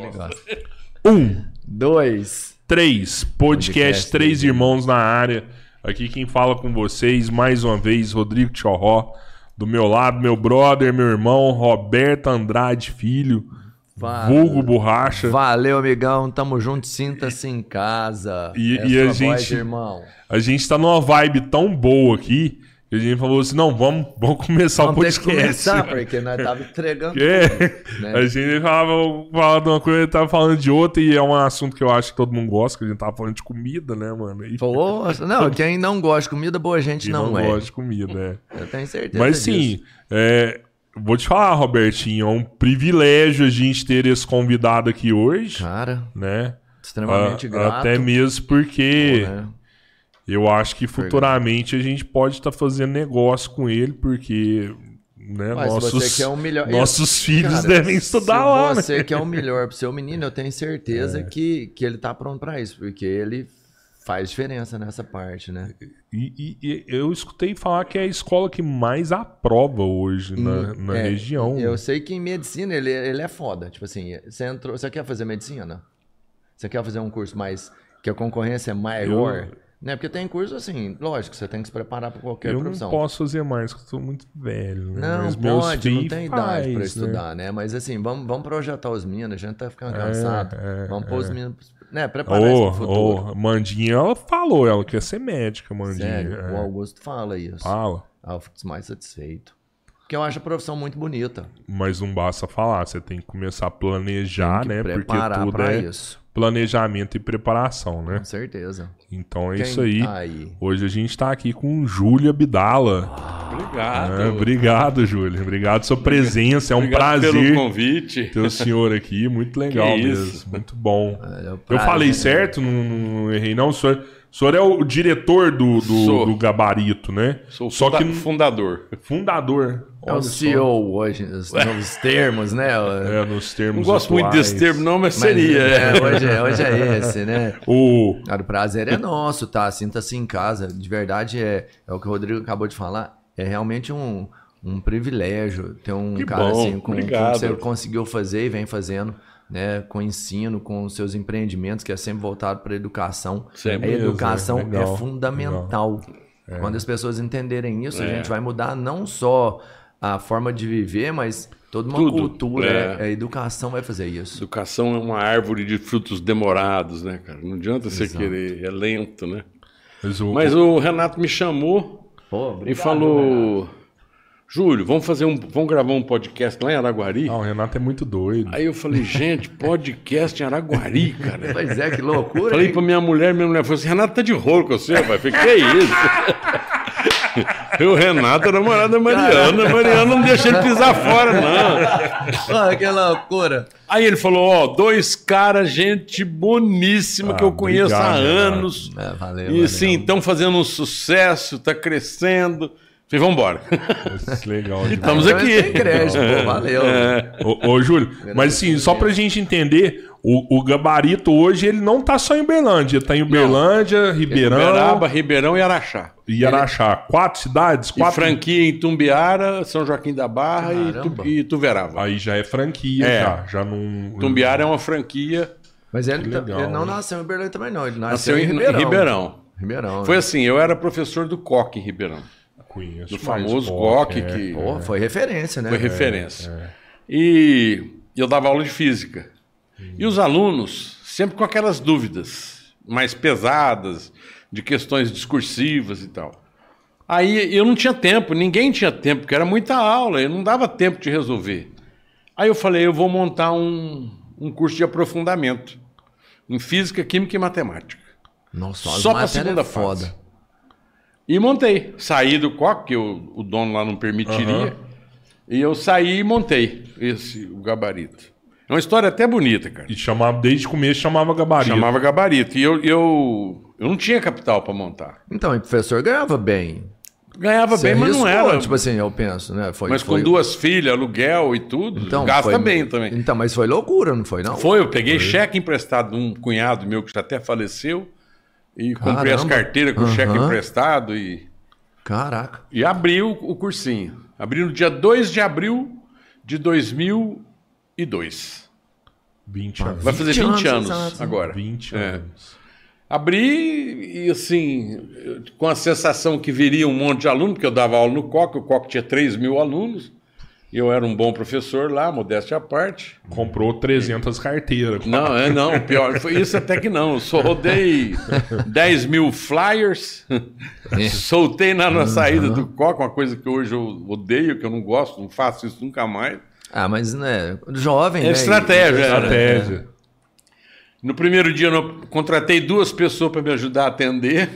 Um, Dois. três. Podcast, Podcast, Três Irmãos na área. Aqui quem fala com vocês, mais uma vez, Rodrigo Tchorró. Do meu lado, meu brother, meu irmão, Roberto Andrade Filho. Vulgo Borracha. Valeu, amigão. Tamo junto. Sinta-se em casa. E- É e a voz, gente- irmão. A gente tá numa vibe tão boa aqui que a gente falou assim: não, vamos, vamos começar Vamos o podcast. começar, porque nós tava entregando. É, né? a gente falava, falava de uma coisa, ele tava falando de outra, e é um assunto que eu acho que todo mundo gosta, que a gente tava falando de comida, né, mano? E Poxa, não, quem não gosta de comida, boa gente quem não, não, é. gosta de comida, é. Eu tenho certeza Mas sim, é, vou te falar, Robertinho, é um privilégio a gente ter esse convidado aqui hoje, Cara, né? extremamente A- grato. Até mesmo porque né? Eu acho que futuramente a gente pode estar fazendo negócio com ele, porque né, Mas nossos, quer o melhor. nossos filhos Cara, devem estudar lá, né? você quer o melhor pro seu menino, eu tenho certeza que, que ele tá pronto pra isso, porque ele faz diferença nessa parte, né? E, e- e eu escutei falar que é a escola que mais aprova hoje na, na É, região. Eu sei que em medicina ele, ele é foda. Tipo assim, você entrou. Você quer fazer medicina? Você quer fazer um curso mais. que a concorrência é maior? Né? Porque tem curso assim, lógico, você tem que se preparar pra qualquer eu não profissão. posso fazer mais, porque eu sou muito velho. Né? Não, Mas pode, não tem idade faz, pra né? estudar, né? Mas assim, vamos, vamos projetar os meninos, a gente tá ficando cansado. é, vamos pôr os meninos, né? Preparar Ô, pro futuro. ô, Mandinha, ela falou, ela quer ser médica, Mandinha. Sério, é. o Augusto fala isso. Fala. Ah, eu fico mais satisfeito. Porque eu acho a profissão muito bonita. Mas não basta falar, você tem que começar a planejar, Tem que né? Porque preparar tudo pra é isso. Planejamento e preparação, né? Com certeza. Então é Quem isso aí. tá aí? Hoje a gente tá aqui com Júlia Abdala. Obrigado. É, obrigado, Júlia. Obrigado pela sua presença. É um Obrigado pelo prazer convite. ter o senhor aqui. Muito legal Que mesmo. isso. Muito bom. É, é Eu prazer, falei né? certo? Não, não errei, não? O senhor, o senhor é o diretor do, do, do gabarito, né? Sou Só funda- que fundador. fundador. É o só. CEO hoje, os novos termos, né? É, nos Não termos gosto muito atuais. desse termo, não, mas, Mas, seria. é, hoje, é, hoje é esse, né? O, Cara, o prazer é nosso, tá? Sinta-se em casa. De verdade, é, é o que o Rodrigo acabou de falar. É realmente um, um privilégio ter um Que cara bom, assim, com com o que você conseguiu fazer e vem fazendo, né? Com ensino, com os seus empreendimentos, que é sempre voltado para a educação. Sempre a mesmo, educação é legal, é fundamental. Quando as pessoas entenderem isso, a gente vai mudar não só a forma de viver, mas toda uma Tudo, cultura. é. A educação vai fazer isso. Educação é uma árvore de frutos demorados, né, cara? Não adianta você querer, é lento, né? mas o, Mas o Renato me chamou Pô, e obrigado, falou: Júlio, vamos fazer um. Vamos gravar um podcast lá em Araguari? ah, o Renato é muito doido. Aí eu falei, gente, podcast em Araguari, cara. Pois é, que loucura. Falei hein? pra minha mulher, minha mulher falou assim: Renato tá de rolo com você, pai. Falei, que isso? E o Renato é namorado da Mariana. A Mariana não deixa ele pisar fora, não. Ah, que loucura. Aí ele falou: Ó, dois caras, gente boníssima que Ah, eu conheço há obrigado, Renato. anos. É, valeu, E valeu. sim, estão fazendo um sucesso, tá crescendo. Falei, vambora. É legal demais. Estamos Então, aqui. Tem crédito, pô, valeu. Ô, ô, Júlio, mas assim, só pra gente entender, o, o gabarito hoje, ele não tá só em Uberlândia. Tá em Uberlândia, Ribeirão Uberaba, Ribeirão e Araxá. e Araxá. Quatro cidades? E Quatro... franquia em Tumbiara, São Joaquim da Barra e, Caramba. E Tuverava. Aí já é franquia, É. já. Já não... Tumbiara é uma franquia, Mas ele, tá- legal, ele não né? nasceu em Uberlândia também, não. Ele nasceu, nasceu em Ribeirão. Ribeirão. Ribeirão. Foi né? assim, eu era professor do Coque em Ribeirão. Conheço Do famoso Coque, Coque, é. que Pô, foi referência, né? foi referência. E eu dava aula de física. E os alunos, sempre com aquelas dúvidas mais pesadas, de questões discursivas e tal. Aí eu não tinha tempo, ninguém tinha tempo, porque era muita aula, eu não dava tempo de resolver. Aí eu falei, eu vou montar um, um curso de aprofundamento em física, química e matemática. Nossa, Só pra segunda foda. fase. E montei. Saí do coque, que o, o dono lá não permitiria. E eu saí e montei esse o gabarito. É uma história até bonita, cara. E chamava, desde o começo chamava gabarito. Chamava gabarito. E eu, eu, eu não tinha capital para montar. Então, e o professor ganhava bem. Ganhava Você bem, mas não era. Tipo assim, eu penso, né? Foi, mas foi- com duas filhas, aluguel e tudo, Então, gasta foi- bem também. Então, mas foi loucura, não foi, não? Foi, eu peguei cheque emprestado de um cunhado meu que já até faleceu. E comprei as Caramba. carteiras com cheque Aham. emprestado e. Caraca. E abri o, o cursinho. Abri no dia 2 de abril de 2002. 20 anos. Vai fazer 20, 20 anos, anos, agora. 20 É. anos. Abri e assim, com a sensação que viria um monte de aluno, porque eu dava aula no COC, o COC tinha 3 mil alunos, eu era um bom professor lá, modéstia à parte. Comprou 300 carteiras. Não, é não, pior, foi isso até que não. Eu só rodei 10 mil flyers, soltei na, na saída do COC, uma coisa que hoje eu odeio, que eu não gosto, não faço isso nunca mais. Ah, mas, né, jovem, É né? estratégia, era. Estratégia. No primeiro dia eu contratei duas pessoas para me ajudar a atender.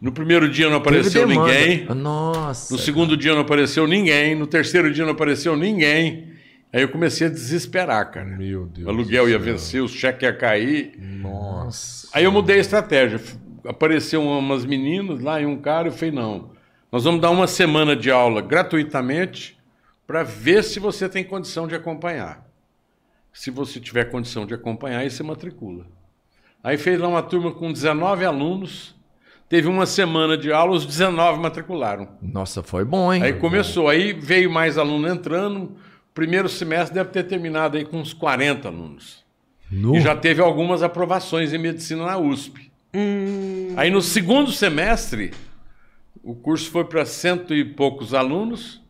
No primeiro dia não apareceu ninguém. Nossa. No segundo dia não apareceu ninguém. No terceiro dia não apareceu ninguém. Aí eu comecei a desesperar, cara. Meu Deus. O aluguel ia vencer, o cheque ia cair. Nossa. Aí eu mudei a estratégia. Apareceu umas meninas lá e um cara. Eu falei: não, nós vamos dar uma semana de aula gratuitamente para ver se você tem condição de acompanhar. Se você tiver condição de acompanhar, aí você matricula. Aí fez lá uma turma com 19 alunos. Teve uma semana de aula, os 19 matricularam. Nossa, foi bom, hein? Aí começou, aí veio mais aluno entrando. Primeiro semestre deve ter terminado aí com uns 40 alunos. Nu. E já teve algumas aprovações em medicina na USP. Aí no segundo semestre, o curso foi para cento e poucos alunos.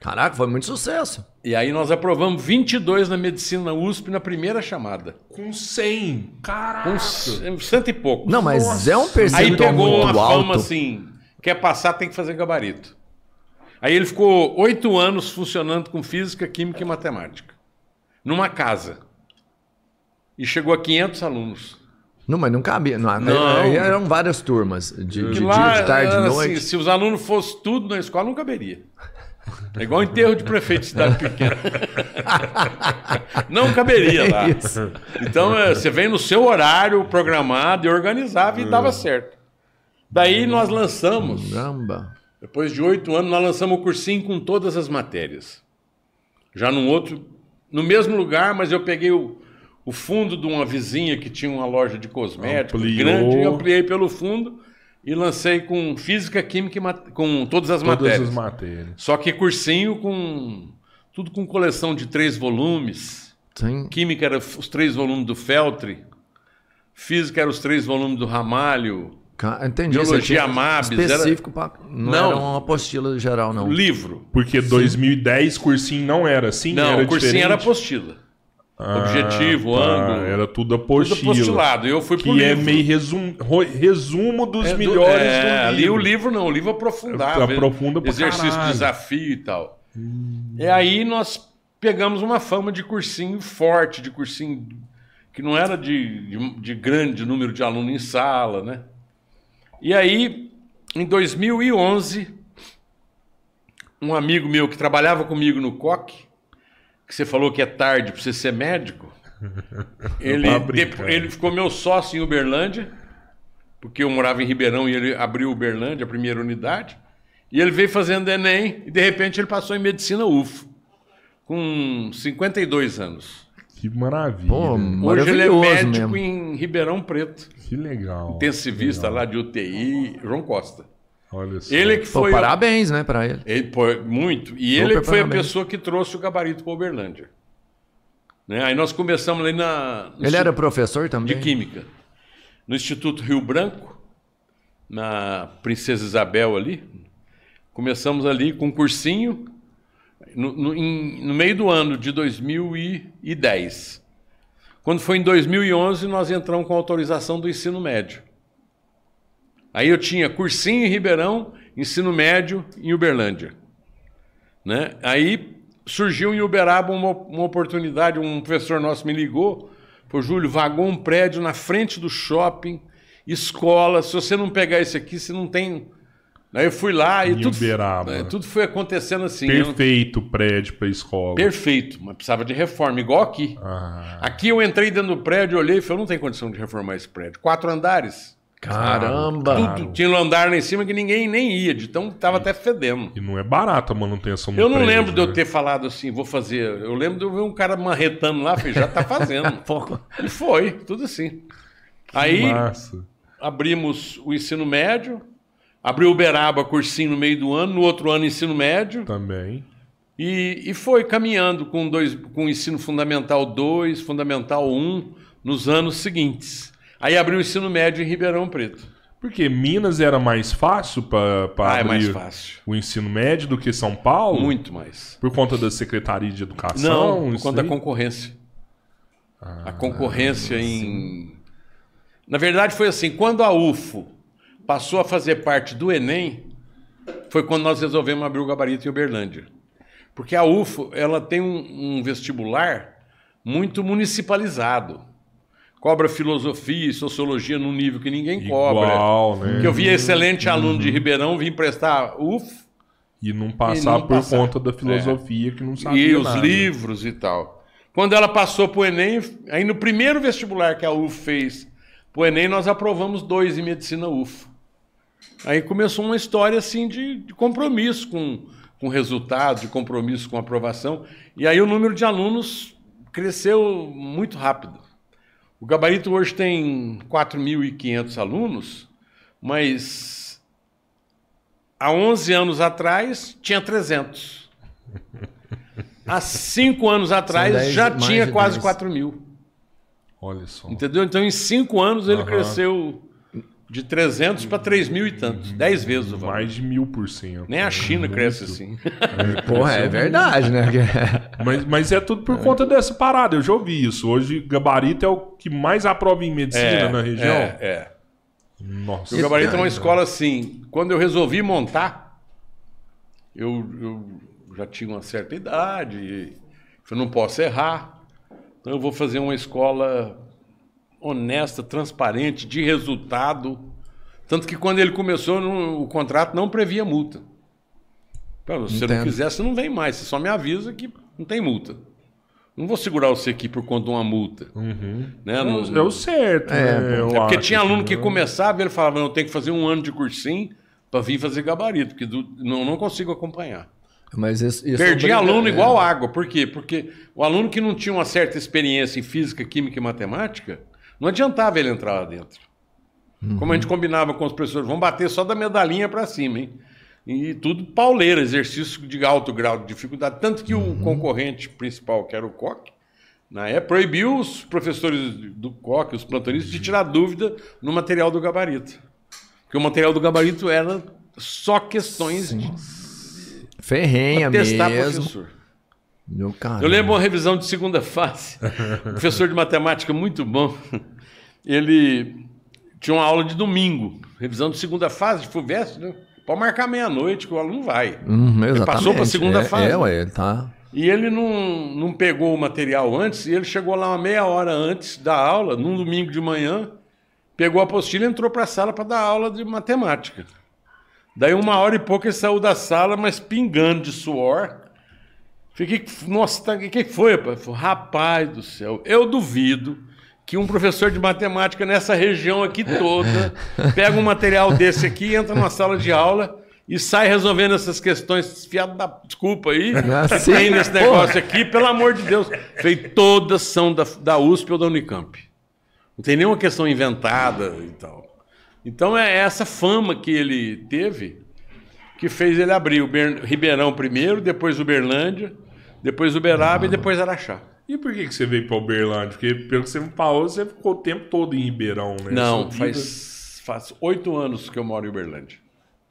Caraca, foi muito sucesso. E aí nós aprovamos 22 na medicina na USP na primeira chamada. Com 100. Caraca. Com cento e poucos. Não, mas Nossa. é um Aí percentual pegou muito uma alto. fama assim: quer passar, tem que fazer gabarito. Aí ele ficou oito anos funcionando com física, química e matemática. Numa casa. E chegou a 500 alunos. Não, mas não cabia. Não, Não. aí Eram várias turmas. De, de, E dia, lá, de tarde, de era noite. assim, se os alunos fossem tudo na escola, não caberia. É igual enterro de prefeito de cidade pequena. Não caberia lá. Isso. Então, é, você vem no seu horário programado e organizava e dava certo. Daí nós lançamos, Caramba. depois de oito anos, nós lançamos o cursinho com todas as matérias. Já num outro, no mesmo lugar, mas eu peguei o, o fundo de uma vizinha que tinha uma loja de cosméticos Ampliou. grande, e ampliei pelo fundo e lancei com física, química e mat- com todas as Todas matérias. as matérias. Só que cursinho com tudo com coleção de três volumes. Sim. Química era os três volumes do Feltri. Física era os três volumes do Ramalho. Entendi. Biologia Amabis, era- Específico pra... Não, Não. era uma apostila geral, não. Livro. Porque 2010 cursinho não era assim, Não, era o cursinho diferente. era apostila. Ah, objetivo, tá, ângulo. Era tudo Tudo apostila. apostilado. Eu fui Que é livro. meio resum, resumo dos É do- melhores é, do ali livro. o livro não, o livro aprofundava. Aprofunda pra Exercício caralho. de desafio e tal. E aí nós pegamos uma fama de cursinho forte, de cursinho que não era de, de, de grande número de alunos em sala, né? E aí, em 2011, um amigo meu que trabalhava comigo no COC, que você falou que é tarde para você ser médico, ele, tava brincando. depo- ele ficou meu sócio em Uberlândia, porque eu morava em Ribeirão e ele abriu Uberlândia, a primeira unidade, e ele veio fazendo Enem e de repente ele passou em medicina UFO, com 52 anos. Que maravilha. Pô, Hoje ele é Maravilhoso médico mesmo. em Ribeirão Preto, que legal. intensivista legal. lá de UTI, João Costa. Olha só. Ele que Pô, foi. parabéns, né, pra ele. Ele, pô, muito. E Super ele que foi a parabéns. pessoa que trouxe o gabarito para Uberlândia. Né? Aí nós começamos ali na. Ele era professor de também? Química. No Instituto Rio Branco, na Princesa Isabel ali. Começamos ali com um cursinho no, no- em- no meio do ano de 2010. Quando foi em 2011, nós entramos com autorização do ensino médio. Aí eu tinha cursinho em Ribeirão, ensino médio em Uberlândia. Né? Aí surgiu em Uberaba uma, uma oportunidade, um professor nosso me ligou, falou, Júlio, vagou um prédio na frente do shopping, escola, se você não pegar esse aqui, você não tem... Aí eu fui lá e Em tudo, Uberaba. né, tudo foi acontecendo assim. não- Perfeito prédio pra escola. Perfeito, mas precisava de reforma, igual aqui. Ah, Aqui eu entrei dentro do prédio, olhei e falei, não tem condição de reformar esse prédio. Quatro andares. Caramba! Tudo, tinha um andar lá em cima que ninguém nem ia, de tão tava até fedendo. e não é barata a manutenção do Eu não prédio, lembro de eu né? ter falado assim, vou fazer. Eu lembro de eu ver um cara marretando lá, falei, já tá fazendo. E foi, tudo assim. Aí Massa. abrimos o ensino médio, abriu Uberaba cursinho no meio do ano, no outro ano ensino médio. Também. E, e foi caminhando com, dois, com o ensino fundamental 2, fundamental 1, um, nos anos seguintes. Aí abriu o ensino médio em Ribeirão Preto. Porque Minas era mais fácil para Ah, é abrir mais fácil. o ensino médio do que São Paulo? Muito mais. Por conta da Secretaria de Educação? Não, por conta da aí? concorrência. a concorrência em. Na verdade, foi assim: quando a UFO passou a fazer parte do Enem, foi quando nós resolvemos abrir o gabarito em Uberlândia. Porque a UFO ela tem um, um vestibular muito municipalizado. Cobra filosofia e sociologia num nível que ninguém cobra. Igual, né? Que eu via excelente aluno de Ribeirão vir prestar UFO E não passar não por passar. É. conta da filosofia que não sabia e os nada. livros e tal. Quando ela passou para o Enem, aí no primeiro vestibular que a UF fez para o Enem, nós aprovamos dois em medicina UF. Aí começou uma história assim de, de compromisso com, com resultado, de compromisso com aprovação. E aí o número de alunos cresceu muito rápido. O gabarito hoje tem 4.500 alunos, mas há 11 anos atrás tinha 300. Há 5 anos atrás dez- já mais tinha quase 10. 4 mil. Olha só. Entendeu? Então em 5 anos ele Aham. cresceu de 300 para 3 mil e tantos. 10 vezes o valor. Mais de mil por cento. Nem a China Muito. cresce assim. Porra, é verdade, né? Mas, mas é tudo por conta dessa parada. Eu já ouvi isso. Hoje, gabarito é o que mais aprova em medicina na região. É, é. Nossa. O gabarito é uma escola assim. Quando eu resolvi montar, eu, eu já tinha uma certa idade, e eu não posso errar. Então eu vou fazer uma escola honesta, transparente, de resultado. Tanto que quando ele começou, não- o contrato não previa multa. Se você não quiser, você não vem mais. Você só me avisa que não tem multa. Não vou segurar você aqui por conta de uma multa. Né? Não- É o certo, É, né? é porque tinha aluno que né? começava e ele falava, eu tenho que fazer um ano de cursinho para vir fazer gabarito, porque do- não, não consigo acompanhar. Mas isso, isso Perdi obriga- aluno é. igual água. Por quê? Porque o aluno que não tinha uma certa experiência em física, química e matemática, não adiantava ele entrar lá dentro. Como a gente combinava com os professores, vamos bater só da medalhinha para cima, hein? E tudo pauleira, exercício de alto grau de dificuldade. Tanto que o concorrente principal, que era o COC, na época, proibiu os professores do COC, os plantonistas, de tirar dúvida no material do gabarito. Porque o material do gabarito era só questões de Ferrenha testar mesmo. professor. Meu cara. Eu lembro uma revisão de segunda fase. Um professor de matemática muito bom. Ele tinha uma aula de domingo. Revisão de segunda fase, de FUVEST, né? Pode marcar meia-noite que o aluno vai. Uhum, exatamente. passou pra segunda é, fase. É, ué, ele tá. E ele não, não pegou o material antes, e ele chegou lá uma meia hora antes da aula, num domingo de manhã, pegou a apostila e entrou para a sala para dar aula de matemática. Daí, uma hora e pouco, ele saiu da sala, mas pingando de suor. Fiquei, nossa, tá- o que, que foi? rapaz? Falei, Rapaz do céu, eu duvido que um professor de matemática nessa região aqui toda pega um material desse aqui, entra numa sala de aula e sai resolvendo essas questões, fiado da desculpa aí, Ah, que tem nesse porra. negócio aqui, pelo amor de Deus. Falei, todas são da, da USP ou da Unicamp. Não tem nenhuma questão inventada e tal. Então é essa fama que ele teve que fez ele abrir o Ber- Ribeirão primeiro, depois Uberlândia, depois Uberaba e depois Araxá. E por que, que você veio pra Uberlândia? Porque, pelo que você me falou, você ficou o tempo todo em Ribeirão, né? Não, faz faz oito anos que eu moro em Uberlândia.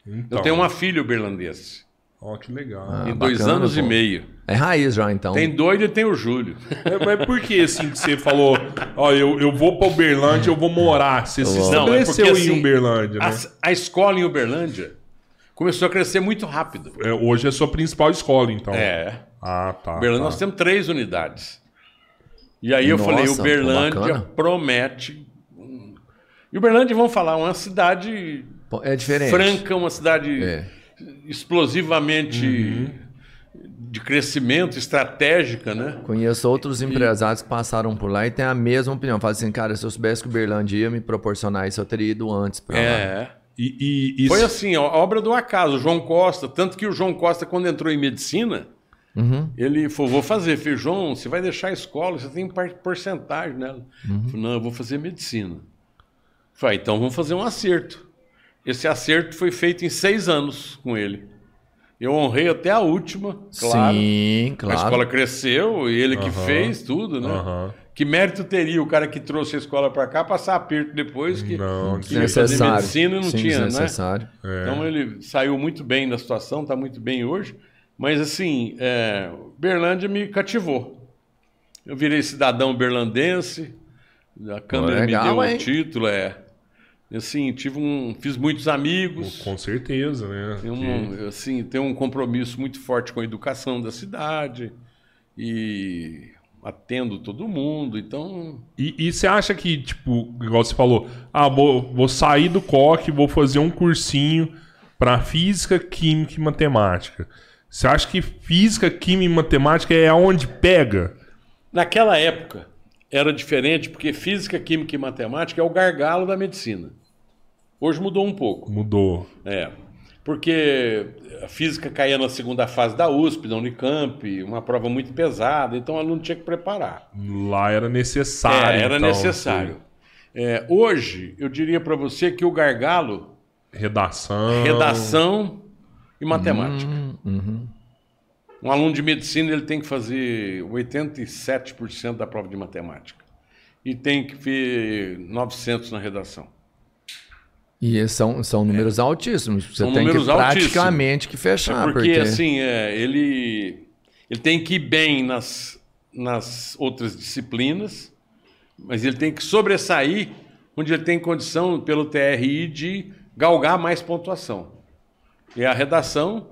Então, Eu tenho uma filha uberlandense. Ó, que legal. Ah, Tem dois bacana, anos e pô. meio. É raiz já, então. Tem doido e tem o Júlio. É, mas por que assim que você falou, ó, eu, eu vou pra Uberlândia, eu vou morar? Você se Não, é estabeleceu porque, em assim, Uberlândia, né? A, a escola em Uberlândia começou a crescer muito rápido. É, hoje é a sua principal escola, então. É. Ah, tá. Uberlândia, tá. nós temos três unidades. E aí eu Nossa, falei, pô, Uberlândia bacana. promete. E Uberlândia, vamos falar, uma cidade É diferente. franca, uma cidade É. explosivamente de crescimento, estratégica, né? Conheço outros empresários que passaram por lá e têm a mesma opinião. Fala assim, cara, se eu soubesse que o Berlândia ia me proporcionar isso, eu teria ido antes pra lá. É. E, e, e Foi assim, ó, obra do acaso. O João Costa, tanto que o João Costa, quando entrou em medicina, Uhum. ele falou: vou fazer. Falei, João, você vai deixar a escola, você tem porcentagem nela. Uhum. Falei, não, eu vou fazer medicina. Falei, então vamos fazer um acerto. Esse acerto foi feito em seis anos com ele. Eu honrei até a última, claro. Sim, A claro. escola cresceu e ele que Aham. fez tudo, né? Aham. Que mérito teria o cara que trouxe a escola para cá passar aperto depois que Não, que ia fazer Desnecessário. medicina e não Sim, tinha, né? desnecessário. É. Então ele saiu muito bem da situação, está muito bem hoje. Mas assim, é, Berlândia me cativou. Eu virei cidadão berlandense, a Câmara legal, me deu hein? o título, é. Assim, tive um, fiz muitos amigos. Com certeza, né? Tenho um, assim, tenho um compromisso muito forte com a educação da cidade e atendo todo mundo. Então, E, e você acha que, tipo, igual você falou, ah, vou, vou sair do coque, vou fazer um cursinho para física, química e matemática. Você acha que física, química e matemática é aonde pega? naquela época era diferente porque física, química e matemática é o gargalo da medicina. Hoje mudou um pouco. Mudou. É. Porque a física caía na segunda fase da USP, da Unicamp, uma prova muito pesada, então o aluno tinha que preparar. Lá era necessário. É, era então, necessário. É, hoje, eu diria para você que o gargalo, Redação. redação e matemática. Uhum. Um aluno de medicina ele tem que fazer 87% da prova de matemática. E tem que ter 900 na redação. E são, são números altíssimos. Você São tem números que altíssimos. praticamente que fechar. É porque, assim, é, ele, ele tem que ir bem nas, nas outras disciplinas, mas ele tem que sobressair onde ele tem condição, pelo TRI, de galgar mais pontuação. E a redação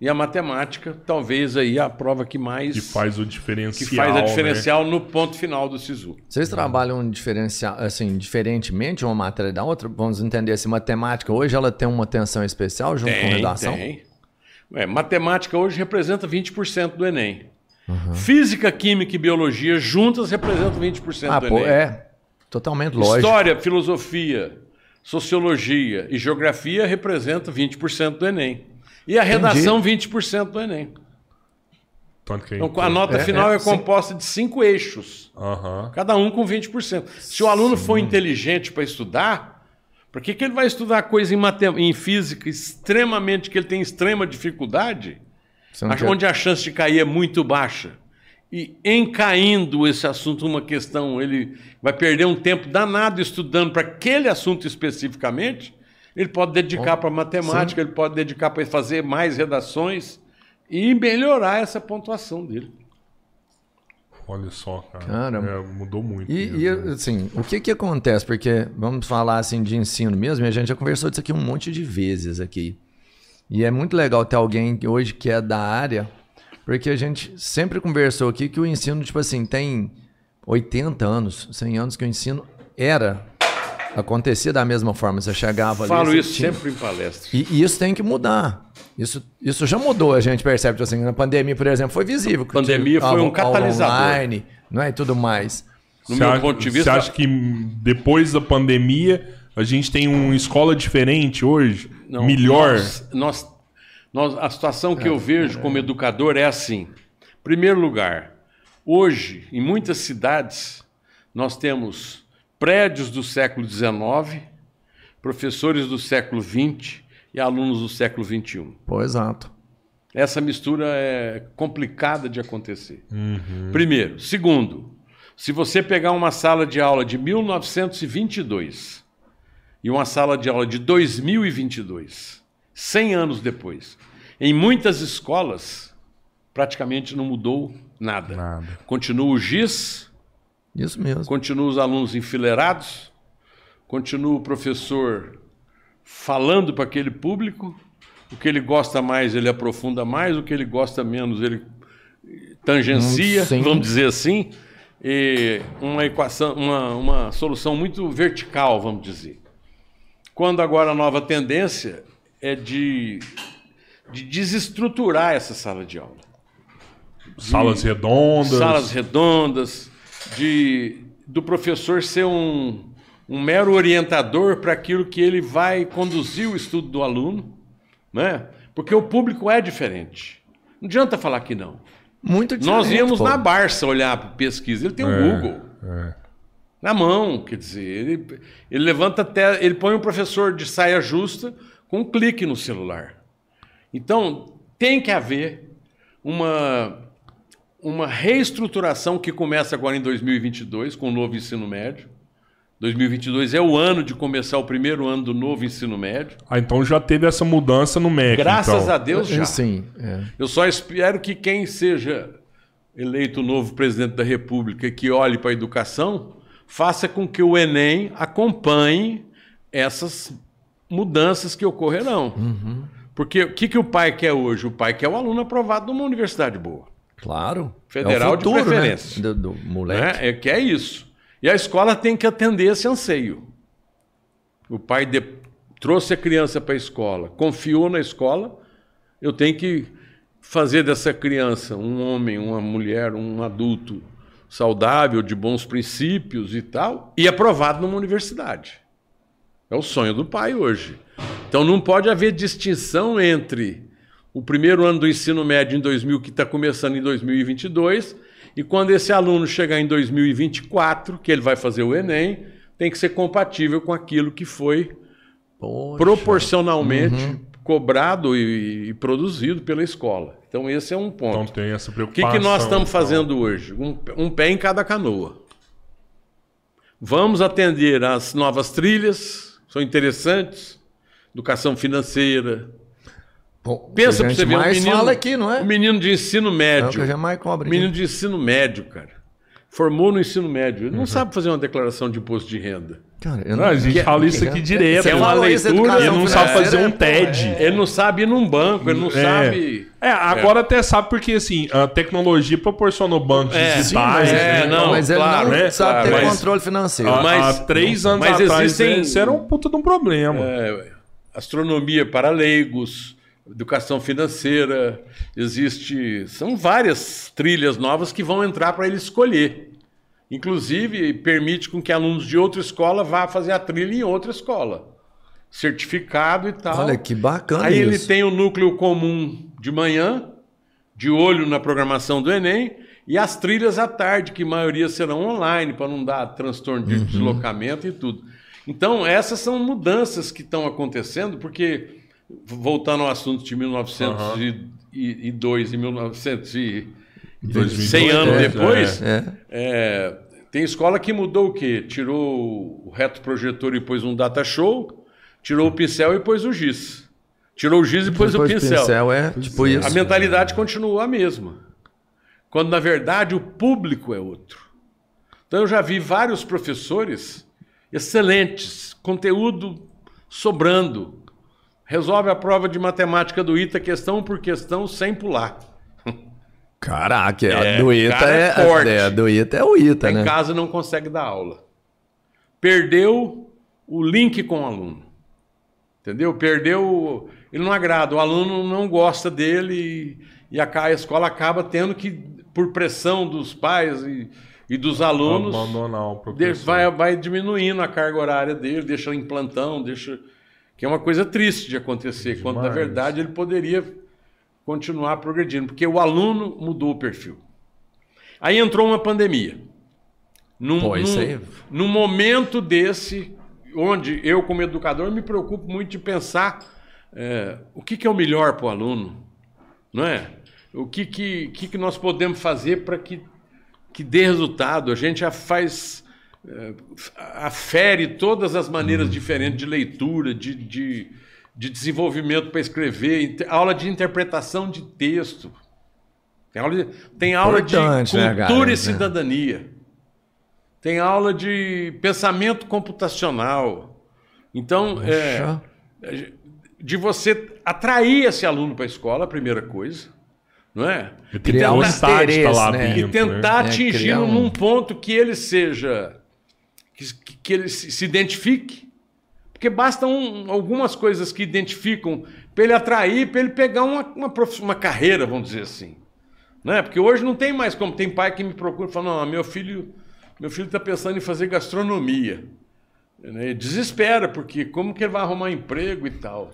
e a matemática, talvez aí a prova que mais Que faz o diferencial. que faz a né? diferencial no ponto final do SISU. Vocês trabalham diferencial, assim, diferentemente uma matéria da outra? Vamos entender se matemática hoje ela tem uma atenção especial junto com redação? Tem. É, matemática hoje representa 20% do Enem. Física, química e biologia juntas representam 20% Ah, do pô, Enem. é. Totalmente lógico. História, filosofia, sociologia e geografia representam 20% do Enem. E a redação, 20% do Enem. Que Então, a nota É, final é, é, composta de cinco eixos, Aham. cada um com 20%. Se o aluno for inteligente para estudar, por que, que ele vai estudar coisa em, matem em física extremamente, que ele tem extrema dificuldade, Acho- quer- onde a chance de cair é muito baixa. E em caindo esse assunto uma questão, ele vai perder um tempo danado estudando para aquele assunto especificamente. Ele pode dedicar para matemática, ele pode dedicar para fazer mais redações e melhorar essa pontuação dele. Olha só, cara. É, mudou muito. E, mesmo, e, né? assim, o que que acontece? Porque vamos falar assim de ensino mesmo, e a gente já conversou disso aqui um monte de vezes aqui. E é muito legal ter alguém hoje que é da área, porque a gente sempre conversou aqui que o ensino, tipo assim, tem 80 anos, 100 anos que o ensino era, acontecia da mesma forma. Você chegava ali... Falo isso tinha- sempre em palestras. E, e isso tem que mudar. Isso, isso já mudou, a gente percebe. Tipo assim, na pandemia, por exemplo, foi visível. que Pandemia tinha foi um catalisador. Online, não é? E tudo mais. No Você meu acha- ponto de vista, Você acha que depois da pandemia a gente tem uma escola diferente hoje? Não, melhor? Nós, nós- nós- a situação que eu vejo como educador é assim. Primeiro lugar, hoje, em muitas cidades, nós temos prédios do século XIX, professores do século XX e alunos do século XXI. Pô, exato. Essa mistura é complicada de acontecer. Primeiro. Segundo, se você pegar uma sala de aula de 1922 e uma sala de aula de 2022, 100 anos depois, em muitas escolas praticamente não mudou nada. Nada. Continua o giz, Isso mesmo. continua os alunos enfileirados, continua o professor falando para aquele público, o que ele gosta mais ele aprofunda mais, o que ele gosta menos ele tangencia, Hum, sim. vamos dizer assim, e uma equação, uma, uma solução muito vertical, vamos dizer. Quando agora a nova tendência é de, de desestruturar essa sala de aula Salas redondas. salas redondas, de, do professor ser um, um mero orientador para aquilo que ele vai conduzir o estudo do aluno, né? porque o público é diferente. Não adianta falar que não. Muito diferente. Nós íamos pô. na Barça olhar para pesquisa, ele tem o É, Google é. na mão, quer dizer, ele, ele levanta até, ele põe um professor de saia justa com um clique no celular. Então, tem que haver uma, uma reestruturação que começa agora em 2022 com o novo ensino médio. 2022 é o ano de começar o primeiro ano do novo ensino médio. Ah, então já teve essa mudança no MEC. Graças então. a Deus já. Sim. é. Eu só espero que quem seja eleito o novo presidente da República que olhe para a educação faça com que o Enem acompanhe essas mudanças que ocorrerão. Porque o que, que o pai quer hoje? O pai quer o aluno aprovado numa universidade boa. Claro. Federal é o de futuro, preferência. Né? Do, do moleque. Né? É que é isso. E a escola tem que atender esse anseio. O pai de- trouxe a criança para a escola, confiou na escola, eu tenho que fazer dessa criança um homem, uma mulher, um adulto saudável, de bons princípios e tal, e aprovado numa universidade. É o sonho do pai hoje. Então não pode haver distinção entre o primeiro ano do ensino médio em 2000, que está começando em 2022, e quando esse aluno chegar em 2024, que ele vai fazer o Enem, tem que ser compatível com aquilo que foi Poxa. proporcionalmente cobrado e, e produzido pela escola. Então esse é um Então ponto. tem essa O que, preocupação. que nós estamos então. fazendo hoje? Um, um pé em cada canoa. Vamos atender às novas trilhas, são interessantes. Educação financeira. Bom, Pensa pra você ver um menino, fala aqui, não é? um menino de ensino É o que médio. um aqui. menino de ensino médio, cara. Formou no ensino médio. Ele Uhum. não sabe fazer uma declaração de imposto de renda. Cara, eu Não, a gente que- fala isso que- aqui direto. Você É uma leitura, Ele não sabe fazer um TED. Ele não sabe ir num banco, ele não sabe. É, agora até sabe porque assim, a tecnologia proporcionou bancos É, digitais. Sim, mas, É, é, não, mas ele claro, não né? sabe Claro, ter mas- controle financeiro. Há- Mas- há três anos mas atrás existem- isso era um puta de um problema. É, astronomia para leigos, educação financeira, existe, são várias trilhas novas que vão entrar para ele escolher. Inclusive permite com que alunos de outra escola vá fazer a trilha em outra escola, certificado e tal. Olha que bacana Aí ele isso. tem o núcleo comum de manhã, de olho na programação do Enem, e as trilhas à tarde, que a maioria serão online, para não dar transtorno de deslocamento e tudo. Então, essas são mudanças que estão acontecendo, porque, voltando ao assunto de 1902 e 1900 e 100 anos é, depois, É. é, tem escola que mudou o quê? Tirou o reto projetor e pôs um data show, tirou o pincel e pôs o giz. Tirou o giz e pôs o Depois pincel. é tipo isso. A mentalidade continuou a mesma. Quando, na verdade, o público é outro. Então, eu já vi vários professores excelentes, conteúdo sobrando. Resolve a prova de matemática do ITA questão por questão sem pular. Caraca, É, a do ITA cara, é é, forte. é, a do ITA é o ITA, Em né? casa não consegue dar aula. Perdeu o link com o aluno. Entendeu? Perdeu. Ele não agrada, o aluno não gosta dele e, e a, a escola acaba tendo que, por pressão dos pais e, e dos alunos, Abandonar o professor. vai, vai diminuindo a carga horária dele, deixa em plantão, deixa. Que é uma coisa triste de acontecer, quando na verdade ele poderia continuar progredindo, porque o aluno mudou o perfil. Aí entrou uma pandemia. Num, Pô, num- aí- num momento desse, onde eu, como educador, me preocupo muito de pensar é, o que, que é o melhor para o aluno, não é? O que, que, que, que nós podemos fazer para que, que dê resultado? A gente já faz, é, afere todas as maneiras diferentes de leitura, de, de, de desenvolvimento para escrever, aula de interpretação de texto. Tem aula de, tem aula de né, cultura cara? e cidadania. Tem aula de pensamento computacional. Então, é, Poxa. de você atrair esse aluno para a escola, a primeira coisa, não é? E Criar um vontade de tá lá interesse, né? E tentar É, atingir criar um- num ponto que ele seja. Que, que ele se, identifique. Porque bastam um- algumas coisas que identificam para ele atrair, para ele pegar uma, uma, uma carreira, vamos dizer assim. Né? Porque hoje não tem mais como. Tem pai que me procura e fala: não, meu filho meu filho está pensando em fazer gastronomia. Né? Desespera, porque como que ele vai arrumar emprego e tal?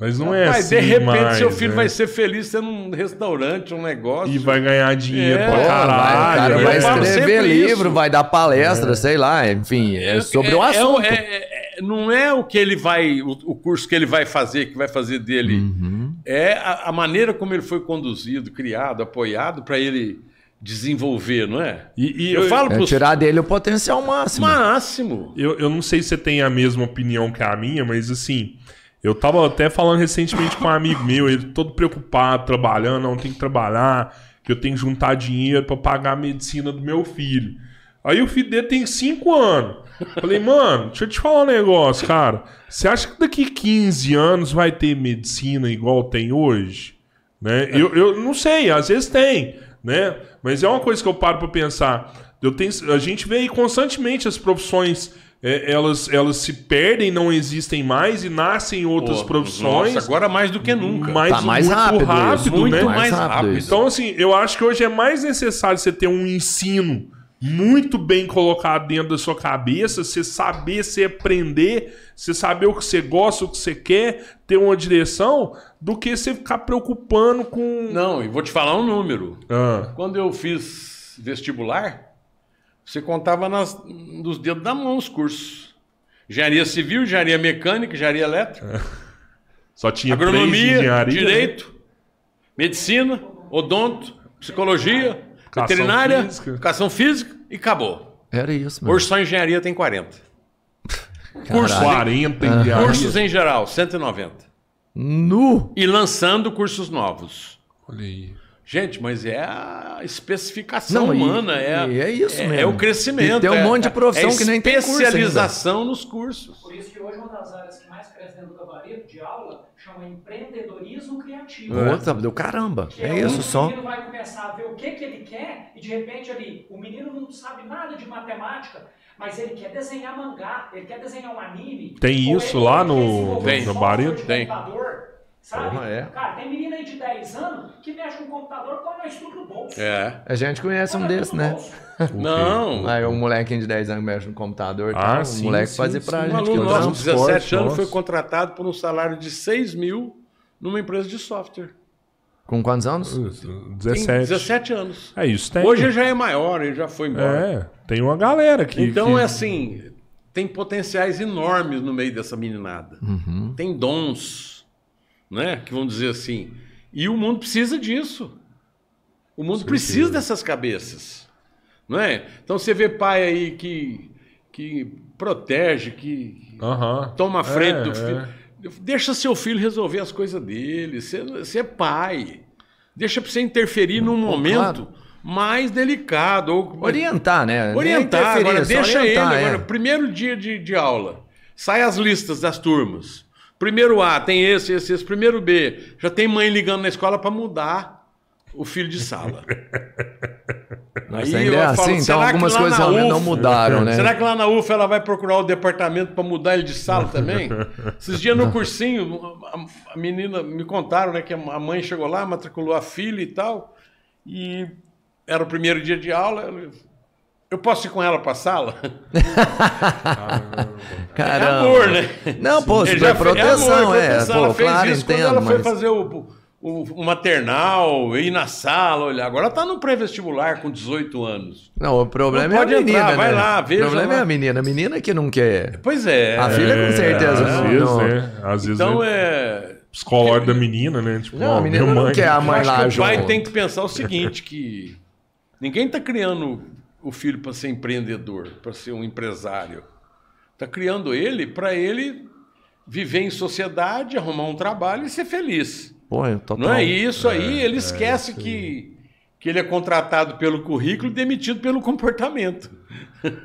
Mas não é Rapaz, assim de repente mais, seu filho né? vai ser feliz tendo um restaurante, um negócio. E vai ganhar dinheiro É, pra vai- caralho. o cara eu vai escrever livro, isso. vai dar palestra, sei lá, enfim, é sobre o é- assunto. é- é- não é o que ele vai, o, o curso que ele vai fazer, que vai fazer dele Uhum. é a, a maneira como ele foi conduzido, criado, apoiado para ele desenvolver, não é? E, e Eu, falo É pros tirar dele o potencial máximo. máximo. Eu, eu não sei se você tem a mesma opinião que a minha, mas assim, eu tava até falando recentemente com um amigo meu, ele todo preocupado, trabalhando, não tem que trabalhar, que eu tenho que juntar dinheiro pra pagar a medicina do meu filho. Aí o filho dele tem 5 anos. Falei, mano, deixa eu te falar um negócio, cara. Você acha que daqui 15 anos vai ter medicina igual tem hoje? Né? Eu, eu não sei, às vezes tem, né? Mas é uma coisa que eu paro pra pensar. Eu tenho, a gente vê aí constantemente as profissões, é, elas, elas se perdem, não existem mais e nascem outras Pô, profissões. Nossa, agora mais do que nunca. mais, Tá mais muito rápido rápido, muito né? mais rápido. isso. Então, assim, eu acho que hoje é mais necessário você ter um ensino muito bem colocado dentro da sua cabeça, você saber, você aprender, você saber o que você gosta, o que você quer, ter uma direção, do que você ficar preocupando com. Não, e vou te falar um número. Ah, Quando eu fiz vestibular, você contava nas, nos dedos da mão os cursos. Engenharia civil, engenharia mecânica, engenharia elétrica, só tinha três agronomia, engenharia, né? direito, medicina, odonto, psicologia, Educação veterinária, física. educação física e acabou. Era isso, mano. Hoje só engenharia tem 40. Curso Caralho. 40 engenharia. Cursos em geral, 190. Nu! E lançando cursos novos. Olha aí. Gente, mas é a especificação Não, e- humana, é, e é isso é, mesmo. é o crescimento. E tem um é- monte de profissão é que nem tem curso especialização nos cursos. Por isso que hoje uma das áreas que mais cresce dentro do gabarito de aula chama empreendedorismo criativo. Puta, do caramba. Que É onde isso O só. menino vai começar a ver o que, que ele quer e de repente ali, o menino não sabe nada de matemática, mas ele quer desenhar mangá, ele quer desenhar um anime. Tem isso lá no- software gabarito? de Tem. computador, Sabe? Porra, é. Cara, tem menina aí de 10 anos que mexe com o computador põe nós tudo no bolso. É. A gente conhece Põe um desses, né? Não. Aí um molequinho de 10 anos mexe no computador. Ah, tal, sim, o moleque sim, fazia sim. pra Um gente que aluno nosso de transporte, 17 anos nossa. foi contratado por um salário de 6 mil numa empresa de software. Com quantos anos? Tem 17. 17 anos. É isso, tem. Hoje ele já é maior, ele já foi embora. É, tem uma galera que. Então que- é assim, tem potenciais enormes no meio dessa meninada. Uhum. Tem dons, né? Que vão dizer assim. E o mundo precisa disso. O mundo precisa dessas cabeças, não é? Então você vê pai aí que que protege, que toma a frente É, do é. filho. Deixa seu filho resolver as coisas dele. Você, você é pai. Deixa para você interferir num momento claro. mais delicado. Ou, Orientar, né? Orientar, agora deixa orientar, ele. é. Agora, primeiro dia de, de aula, sai as listas das turmas. Primeiro A tem esse, esse, esse. Primeiro B, já tem mãe ligando na escola para mudar o filho de sala. Nossa, ainda é assim, falo, então algumas coisas não mudaram, né? Será que lá na UF ela vai procurar o departamento para mudar ele de sala também? Esses dias no cursinho, a, a menina me contaram né, que a mãe chegou lá, matriculou a filha e tal, e era o primeiro dia de aula. Ela- Eu posso ir com ela para a sala? Caramba. É amor, né? Não, pô, Ele isso é já proteção, amor, é. proteção. Pô, ela fez claro, isso quando entendo, ela foi mas... fazer o, o, o maternal, ir na sala, olhar. Agora tá no pré-vestibular com 18 anos. Não, o problema Não é a menina, entrar, vai né? lá, veja O problema lá. é a menina. A menina que não quer. Pois é. A filha com certeza às não- vezes, não- né? Às vezes Então é é. psicológico da menina, né? Tipo, Não, a ó, menina minha não mãe- quer a Eu mãe acho lá que o pai junto. tem que pensar o seguinte, que ninguém tá criando o filho para ser empreendedor, para ser um empresário. Tá criando ele para ele viver em sociedade, arrumar um trabalho e ser feliz. Pô, é total. Não é isso aí, ele esquece que, que ele é contratado pelo currículo e demitido pelo comportamento.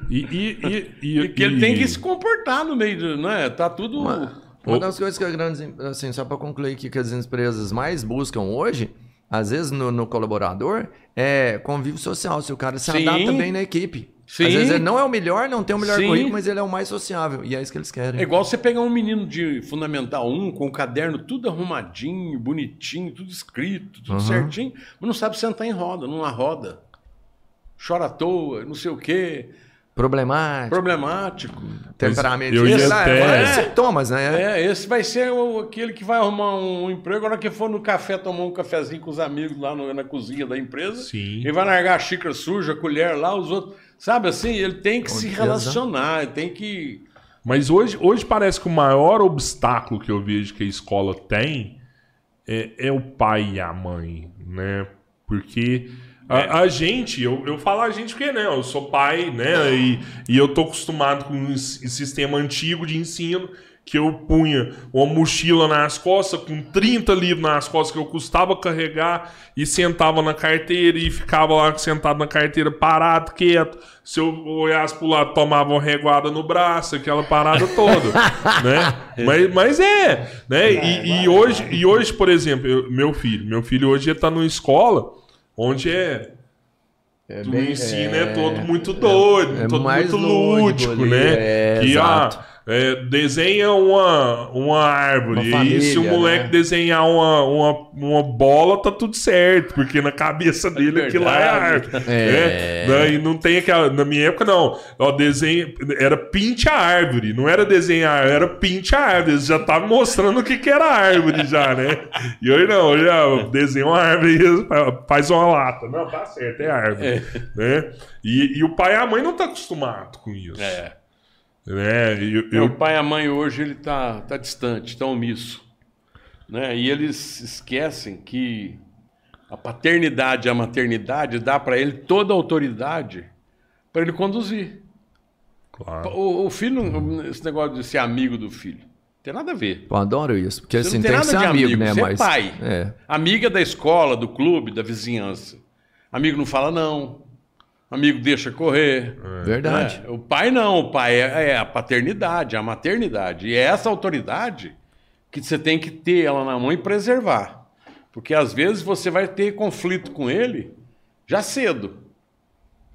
E, e, e, e, E que ele tem que se comportar no meio do. Não é? Tá tudo. Uma, uma das coisas que as grandes, assim, só para concluir aqui, que as empresas mais buscam hoje, às vezes no, no colaborador, é convívio social. Se o cara se Sim. adapta bem na equipe. Sim. Às vezes ele não é o melhor, não tem o melhor Sim. currículo, mas ele é o mais sociável. E é isso que eles querem. É igual você pegar um menino de Fundamental 1 com o caderno tudo arrumadinho, bonitinho, tudo escrito, tudo Uhum. certinho, mas não sabe sentar em roda, numa roda. Chora à toa, não sei o quê, Problemático, problemático. temperamento. eu Esse- até- é, sintomas, né? É, esse vai ser o- aquele que vai arrumar um emprego, agora que for no café tomar um cafezinho com os amigos lá no- na cozinha da empresa. Sim. Ele vai largar a xícara suja, a colher lá, os outros. Sabe assim, ele tem que se certeza. relacionar, ele tem que. Mas hoje, hoje parece que o maior obstáculo que eu vejo que a escola tem é, é o pai e a mãe, né? Porque a, a gente, eu, eu falo a gente porque, né, eu sou pai, né, e, e eu tô acostumado com esse sistema antigo de ensino que eu punha uma mochila nas costas, com 30 livros nas costas que eu custava carregar, e sentava na carteira e ficava lá sentado na carteira, parado, quieto. Se eu olhasse pro lado, tomava uma reguada no braço, aquela parada toda, né? Mas, mas é, né? E, e hoje, e hoje, por exemplo, eu- meu filho, meu filho hoje ele tá numa escola onde é É o ensino é, é- todo muito doido, é todo muito lúdico ali, né? é, que exato. ah, é, desenha uma, uma árvore. Uma e se o família, moleque né? desenhar uma, uma, uma bola, tá tudo certo, porque na cabeça dele aquilo lá é árvore. É. né? E não tem aquela. Na minha época, não. Ó, desenho, era pinte a árvore, não era desenhar, era pinte a árvore. Eles já estavam mostrando o que, que era árvore já, né? E hoje não, hoje ah, desenha uma árvore e faz uma lata. Não, tá certo, é árvore. Né? E, e o pai e a mãe não tá acostumado com isso. É. E eu, Meu eu- pai e a mãe hoje ele tá, tá distante, tá omisso. Né? E eles esquecem que a paternidade e a maternidade dá para ele toda a autoridade para ele conduzir. Claro. O, o filho, esse negócio de ser amigo do filho, tem nada a ver. Eu adoro isso. Porque Você assim, não tem tem que ser de amigo, amigo, né? você é Mas. pai. É. Amiga da escola, do clube, da vizinhança. Amigo não fala não. Amigo deixa correr. Verdade. É, o pai não, o pai é, é a paternidade, a maternidade. E é essa autoridade que você tem que ter ela na mão e preservar. Porque às vezes você vai ter conflito com ele já cedo.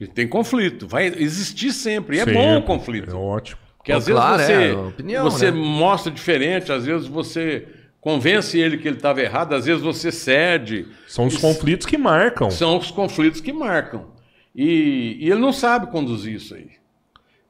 E tem conflito, vai existir sempre. E é bom o conflito. É ótimo. Porque às vezes claro, você, é, opinião, você né? mostra diferente, às vezes você convence ele que ele estava errado, às vezes você cede. São os conflitos que marcam. São os conflitos que marcam. E, e ele não sabe conduzir isso aí.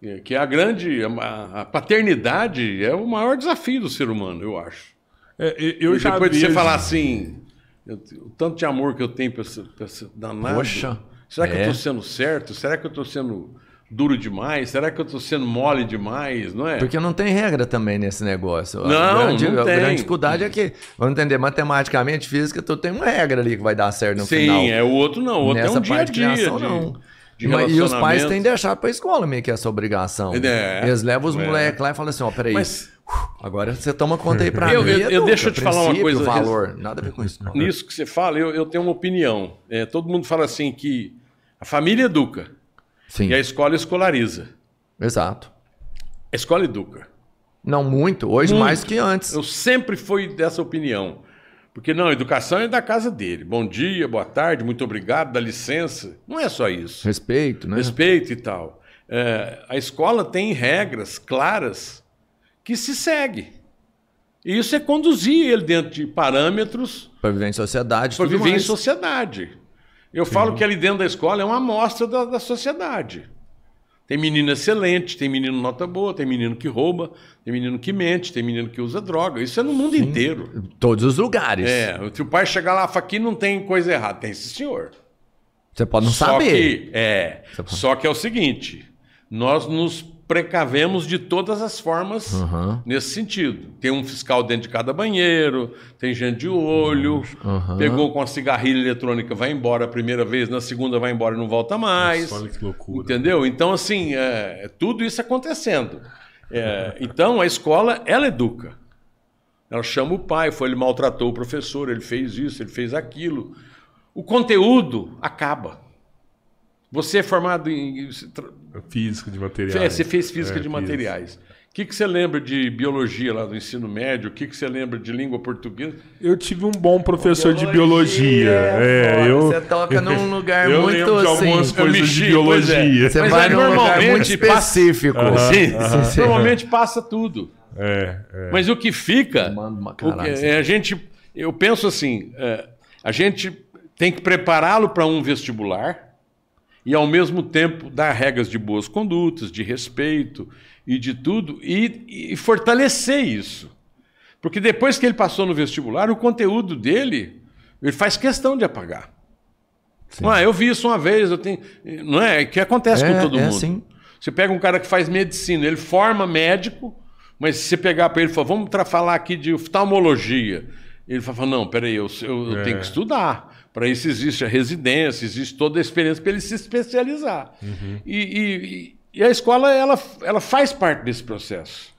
É, Que a grande. A, a paternidade é o maior desafio do ser humano, eu acho. É, eu E já depois de você falar assim, eu- o tanto de amor que eu tenho para essa, pra danada. Poxa, será que eu é. estou sendo certo? Será que eu estou sendo duro demais? Será que eu estou sendo mole demais? Não é? Porque não tem regra também nesse negócio. Não, a grande, não a tem. grande dificuldade é que, vamos entender, matematicamente, física, tu tem uma regra ali que vai dar certo no Sim, final. é o outro não. O outro Nessa é um dia a dia. criação, de- não. Mas- e os pais têm deixado pra escola meio que essa obrigação. É. Eles levam os É. moleques lá e falam assim, ó, peraí, Mas agora você toma conta aí Eu- mim. eu- eu educa, deixa eu te falar uma coisa, valor, nada a ver com isso. não. nisso que você fala, eu, eu tenho uma opinião. É, todo mundo fala assim que a família educa Sim, e a escola escolariza. exato. A escola educa. Não muito, hoje Muito. mais que antes. Eu sempre fui dessa opinião. Porque não, a educação é da casa dele. Bom dia, boa tarde, muito obrigado, dá licença. Não é só isso. Respeito, né? Respeito e tal. É, a escola tem regras claras que se segue. E isso é conduzir ele dentro de parâmetros Pra viver em sociedade, para viver em mais. sociedade. Eu falo que ali dentro da escola é uma amostra da, da sociedade. Tem menino excelente, tem menino nota boa, tem menino que rouba, tem menino que mente, tem menino que usa droga. Isso é no mundo inteiro. Todos os lugares. É, se o pai chegar lá e falar aqui não tem coisa errada, tem sim, senhor. Você pode não só saber. Que, é, pode- só que é o seguinte, nós nos precavemos de todas as formas Aham. nesse sentido. Tem um fiscal dentro de cada banheiro, tem gente de olho, Aham. pegou com a cigarrilha eletrônica, vai embora a primeira vez, na segunda vai embora e não volta mais. Olha que loucura. Entendeu? Então, assim, é, é tudo isso acontecendo. É, então, a escola, ela educa. Ela chama o pai, foi, ele maltratou o professor, ele fez isso, ele fez aquilo. O conteúdo acaba. Você é formado em. Física de materiais. É, você fez física É, de materiais. O que, que você lembra de biologia lá do ensino médio? O que, que você lembra de língua portuguesa? Eu tive um bom professor de biologia. É, foda, eu, Você toca num lugar eu muito lembro de algumas assim. coisas mexi, de é. biologia. Você Mas vai é, num lugar muito normalmente passa- específico. Sim, sim. Normalmente passa tudo. É, é. Mas o que fica. Manda uma o caralho, que- é, a gente. Eu penso assim: é, a gente tem que prepará-lo para um vestibular e, ao mesmo tempo, dar regras de boas condutas, de respeito e de tudo, e, e fortalecer isso. Porque depois que ele passou no vestibular, o conteúdo dele, ele faz questão de apagar. Ah, eu vi isso uma vez, eu tenho. Não é? Que acontece É, com todo é mundo. assim. Você pega um cara que faz medicina, ele forma médico, mas se você pegar para ele e falar, vamos falar aqui de oftalmologia, Ele fala, não, peraí, eu, eu, eu É. tenho que estudar. Para isso existe a residência, existe toda a experiência para ele se especializar. Uhum. E, e- e a escola, ela, ela faz parte desse processo.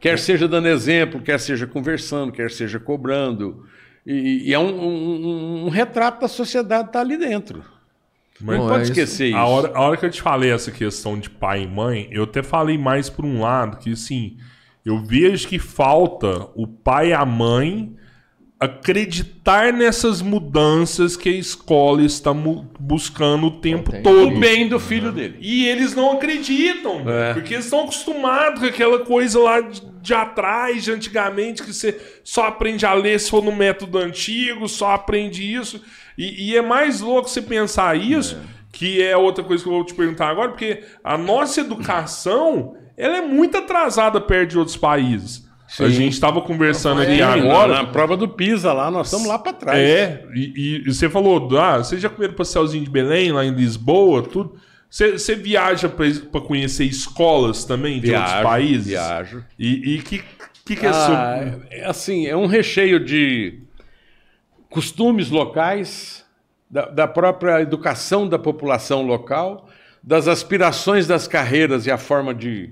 Quer seja dando exemplo, quer seja conversando, quer seja cobrando. E, e é um, um- um retrato da sociedade que está ali dentro. Mas não pode é isso. esquecer isso. A hora, a hora que eu te falei essa questão de pai e mãe, eu até falei mais por um lado, que assim, eu vejo que falta o pai e a mãe acreditar nessas mudanças que a escola está buscando o tempo Entendi. todo. O bem do filho dele. E eles não acreditam, É. porque eles estão acostumados com aquela coisa lá de, de atrás, de antigamente, que você só aprende a ler se for no método antigo, só aprende isso. E, e é mais louco você pensar isso, que é outra coisa que eu vou te perguntar agora, porque a nossa educação ela é muito atrasada perto de outros países. A gente estava conversando aqui Sim, agora. na, na prova do PISA lá, nós estamos lá para trás. É, e, e- você falou, ah, vocês já comeram pastelzinho de Belém, lá em Lisboa, tudo. Você, você viaja para conhecer escolas também de outros Viajo, países? viajo. E o que, que, que é Ah, seu... é assim, é um recheio de costumes locais, da, da própria educação da população local, das aspirações das carreiras e a forma de.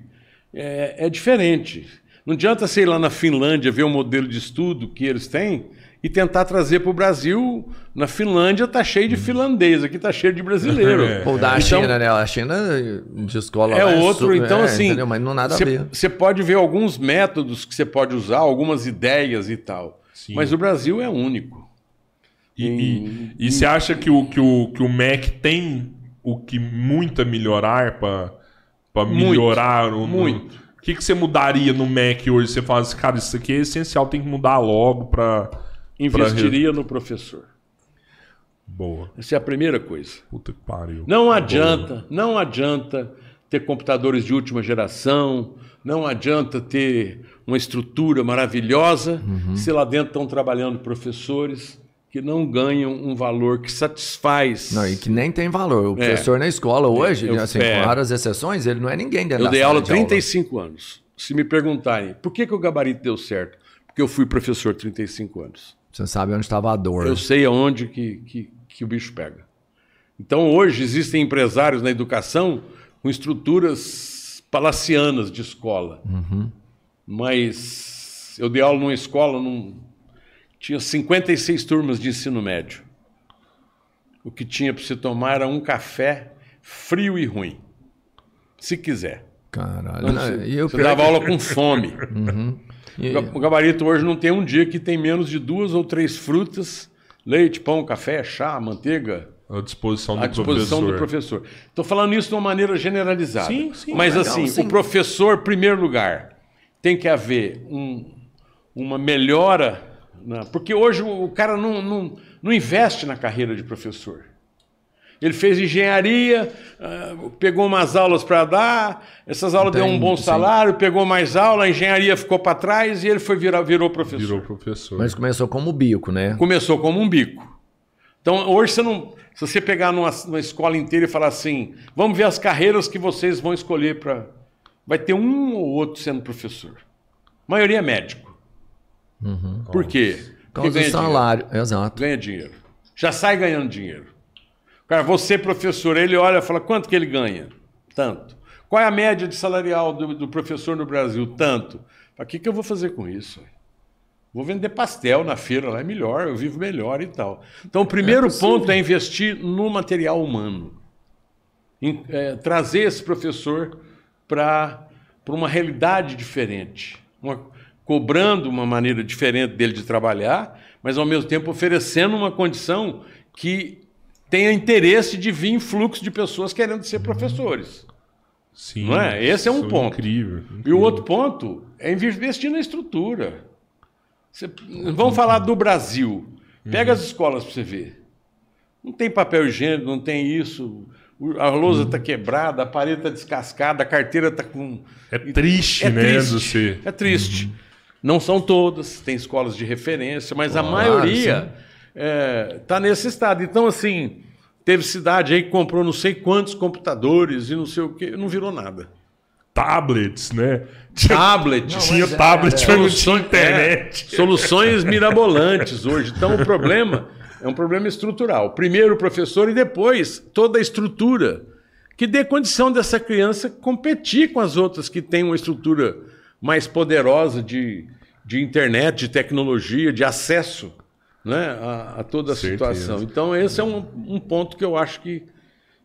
É, é diferente. Não adianta você ir lá na Finlândia ver o modelo de estudo que eles têm e tentar trazer para o Brasil. Na Finlândia está cheio de finlandês, aqui está cheio de brasileiro. É. Ou da Então- China, né? A China de escola É lá outro, su- então é, assim. entendeu? Mas não nada a ver. Você pode ver alguns métodos que você pode usar, algumas ideias e tal. Sim. Mas o Brasil é único. E, e, e você acha que o, que, o, que o Mac tem o que muito a melhorar para Muito, melhorar o. no- muito. O que, que você mudaria no Mac hoje? Você fala assim, cara, isso aqui é essencial, tem que mudar logo para. Investiria no professor. Boa. Essa é a primeira coisa. Puta que pariu. Não adianta, não adianta ter computadores de última geração, não adianta ter uma estrutura maravilhosa se lá dentro estão trabalhando professores que não ganham um valor que satisfaz. Não, e que nem tem valor. O É. professor na escola hoje, Eu- assim, é. com raras exceções, ele não é ninguém dentro Eu dei aula há de aula. 35 anos. Se me perguntarem por que, que o gabarito deu certo, porque eu fui professor 35 anos. Você sabe onde estava a dor. Eu sei aonde que, que, que o bicho pega. Então, hoje, existem empresários na educação com estruturas palacianas de escola. Mas eu dei aula numa escola, num... tinha 56 turmas de ensino médio. O que tinha para se tomar era um café frio e ruim. Se quiser. Caralho. Não, você eu você dava aula com fome. e- O gabarito hoje não tem um dia que tem menos de duas ou três frutas, leite, pão, café, chá, manteiga, À disposição do à disposição professor. do professor. Estou falando isso de uma maneira generalizada. Sim, sim, Mas legal, assim, sim. o professor, em primeiro lugar, tem que haver um- uma melhora, na- porque hoje o, cara não, não, não investe na carreira de professor. Ele fez engenharia, ah, pegou umas aulas para dar, essas aulas deu um bom sim. salário, pegou mais aula, a engenharia ficou para trás e ele foi virar, virou professor. Virou professor. Mas começou como bico, né? Começou como um bico. Então, hoje você não. Se você pegar numa, numa escola inteira e falar assim, vamos ver as carreiras que vocês vão escolher para. Vai ter um ou outro sendo professor. A maioria é médico. Por quê? Por Porque causa do salário. Exato. Ganha dinheiro. Já sai ganhando dinheiro. Cara, você, professor, ele olha e fala: quanto que ele ganha? Tanto. Qual é a média de salarial do, do professor no Brasil? Tanto. O que, que eu vou fazer com isso? Vou vender pastel na feira, lá é melhor, eu vivo melhor e tal. Então, o primeiro ponto é investir no material humano. Em- é, trazer esse professor para uma realidade diferente, uma- cobrando uma maneira diferente dele de trabalhar, mas ao mesmo tempo oferecendo uma condição que tenha interesse de vir fluxo de pessoas querendo ser professores. Sim, Não é? Esse é um isso ponto. Incrível. E incrível. o outro ponto é investir na estrutura. Você- vamos falar do Brasil. Pega as escolas para você ver. Não tem papel higiênico, não tem isso. A lousa está quebrada, a parede está descascada, a carteira está com. É triste, É né, triste. É triste. Não são todas, tem escolas de referência, mas a Claro, maioria está nesse estado. Então, assim, teve cidade aí que comprou não sei quantos computadores e não sei o quê, não virou nada. tablets, né? Tinha, Tablet. Não, tinha é, tablet, é. mas não tinha Soluções- internet. é, soluções mirabolantes hoje. Então, o problema é um problema estrutural. Primeiro o professor e depois toda a estrutura que dê condição dessa criança competir com as outras que têm uma estrutura mais poderosa de, de internet, de tecnologia, de acesso né, a, a toda a Certeza. situação. Então, esse é um, um ponto que eu acho que,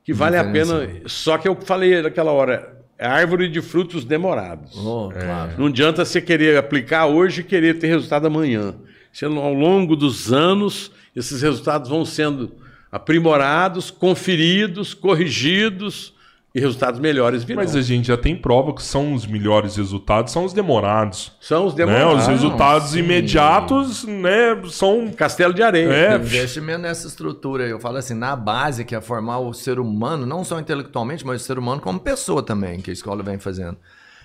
que vale a pena. Só que eu falei naquela hora, é árvore de frutos demorados. Oh, claro. Não adianta você querer aplicar hoje e querer ter resultado amanhã. Se ao longo dos anos, esses resultados vão sendo aprimorados, conferidos, corrigidos e resultados melhores virão. Mas a gente já tem prova que são os melhores resultados, são os demorados. São os Né? demorados. Os resultados sim. imediatos, né, são... Castelo de areia. É, Investimento nessa estrutura. Eu falo assim, na base, que é formar o ser humano, não só intelectualmente, mas o ser humano como pessoa também, que a escola vem fazendo.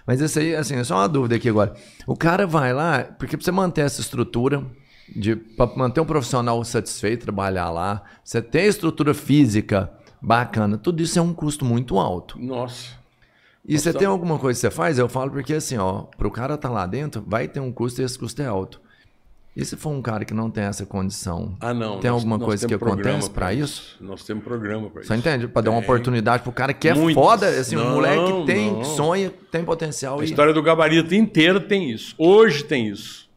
Mas isso aí, assim, é só uma dúvida aqui agora. O cara vai lá, porque pra você manter essa estrutura, de, pra manter um profissional satisfeito, trabalhar lá, você tem a estrutura física bacana, tudo isso é um custo muito alto. Nossa. E você tem alguma coisa que você faz? Eu falo porque assim, ó, pro cara estar lá dentro, vai ter um custo e esse custo é alto. E se for um cara que não tem essa condição? Ah, não. Tem nós- alguma nós coisa que acontece pra isso? Nós temos programa para isso. Você entende? Pra dar uma oportunidade pro cara que é Muitas. foda, assim, um Não, moleque que tem, não. sonha, tem potencial A e... história do gabarito inteiro tem isso. Hoje tem isso.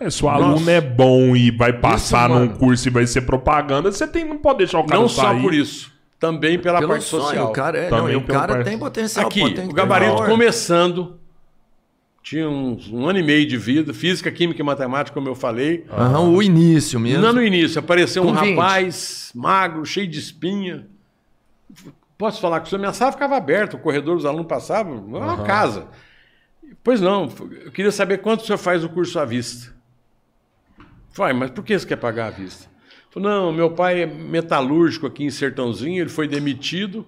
É, se o aluno é bom e vai passar mano. num curso e vai ser propaganda, você tem, não pode deixar o cara Não sair. só por isso. Também pela Pelo parte sonho, social. o cara, é, Também não, e o cara par- tem potencial. Aqui, tem o gabarito começando, tinha uns, um ano e meio de vida, física, química e matemática, como eu falei. Aham, o início mesmo. Lá no início, apareceu um Com 20. rapaz magro, cheio de espinha. Posso falar que o senhor, minha sala ficava aberta, o corredor dos alunos passavam, é uma casa. Pois não, eu queria saber quanto o senhor faz o curso à vista. Falei, mas por que você quer pagar à vista? Falei, não, meu pai é metalúrgico aqui em Sertãozinho, ele foi demitido,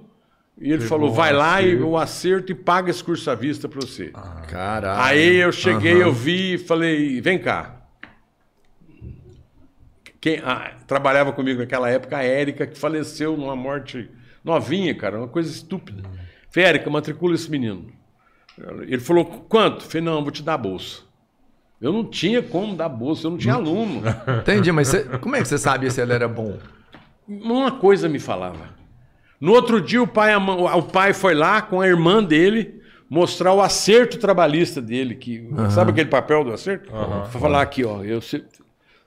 e ele falou, um vai lá e acerto. eu acerto e paga esse curso à vista para você. Caralho. Aí eu cheguei, Aham. eu vi e falei, vem cá. Quem ah, trabalhava comigo naquela época, a Érica, que faleceu numa morte novinha, cara, uma coisa estúpida. Falei, Érica, matricula esse menino. Ele falou, quanto? Falei, não, vou te dar a bolsa. Eu não tinha como dar bolsa, eu não tinha aluno. Entendi, mas você- como é que você sabia se ele era bom? Uma coisa me falava. No outro dia, o pai, o pai foi lá com a irmã dele mostrar o acerto trabalhista dele. Que, Sabe aquele papel do acerto? Foi falar aqui, ó. Eu, se-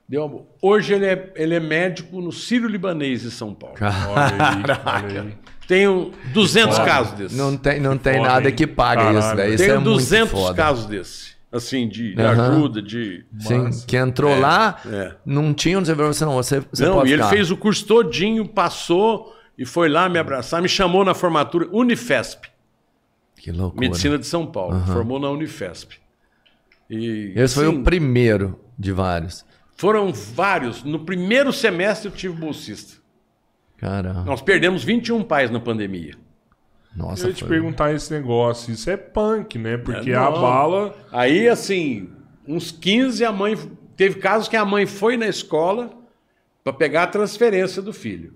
deu uma- Hoje ele é, ele é médico no Sírio-Libanês em São Paulo. Olha aí, olha aí. Tenho 200 casos desses. Não tem, não tem foda, nada hein? que pague Caralho. isso, velho. Isso Tenho é muito 200 foda. casos desses. Assim, de, Aham. ajuda, de... Sim, que entrou lá, é. não tinha falou assim, não, você, você Não, e ele fez o curso todinho, passou e foi lá me abraçar, me chamou na formatura Unifesp. Que loucura. Medicina de São Paulo. Formou na Unifesp. E, Esse foi o primeiro de vários. Foram vários. No primeiro semestre eu tive bolsista. Caramba. Nós perdemos 21 pais na pandemia. Nossa, Eu ia te perguntar esse negócio. Isso é punk, né? Porque É, a bala. Aí, assim, uns 15 a mãe. Teve casos que a mãe foi na escola para pegar a transferência do filho.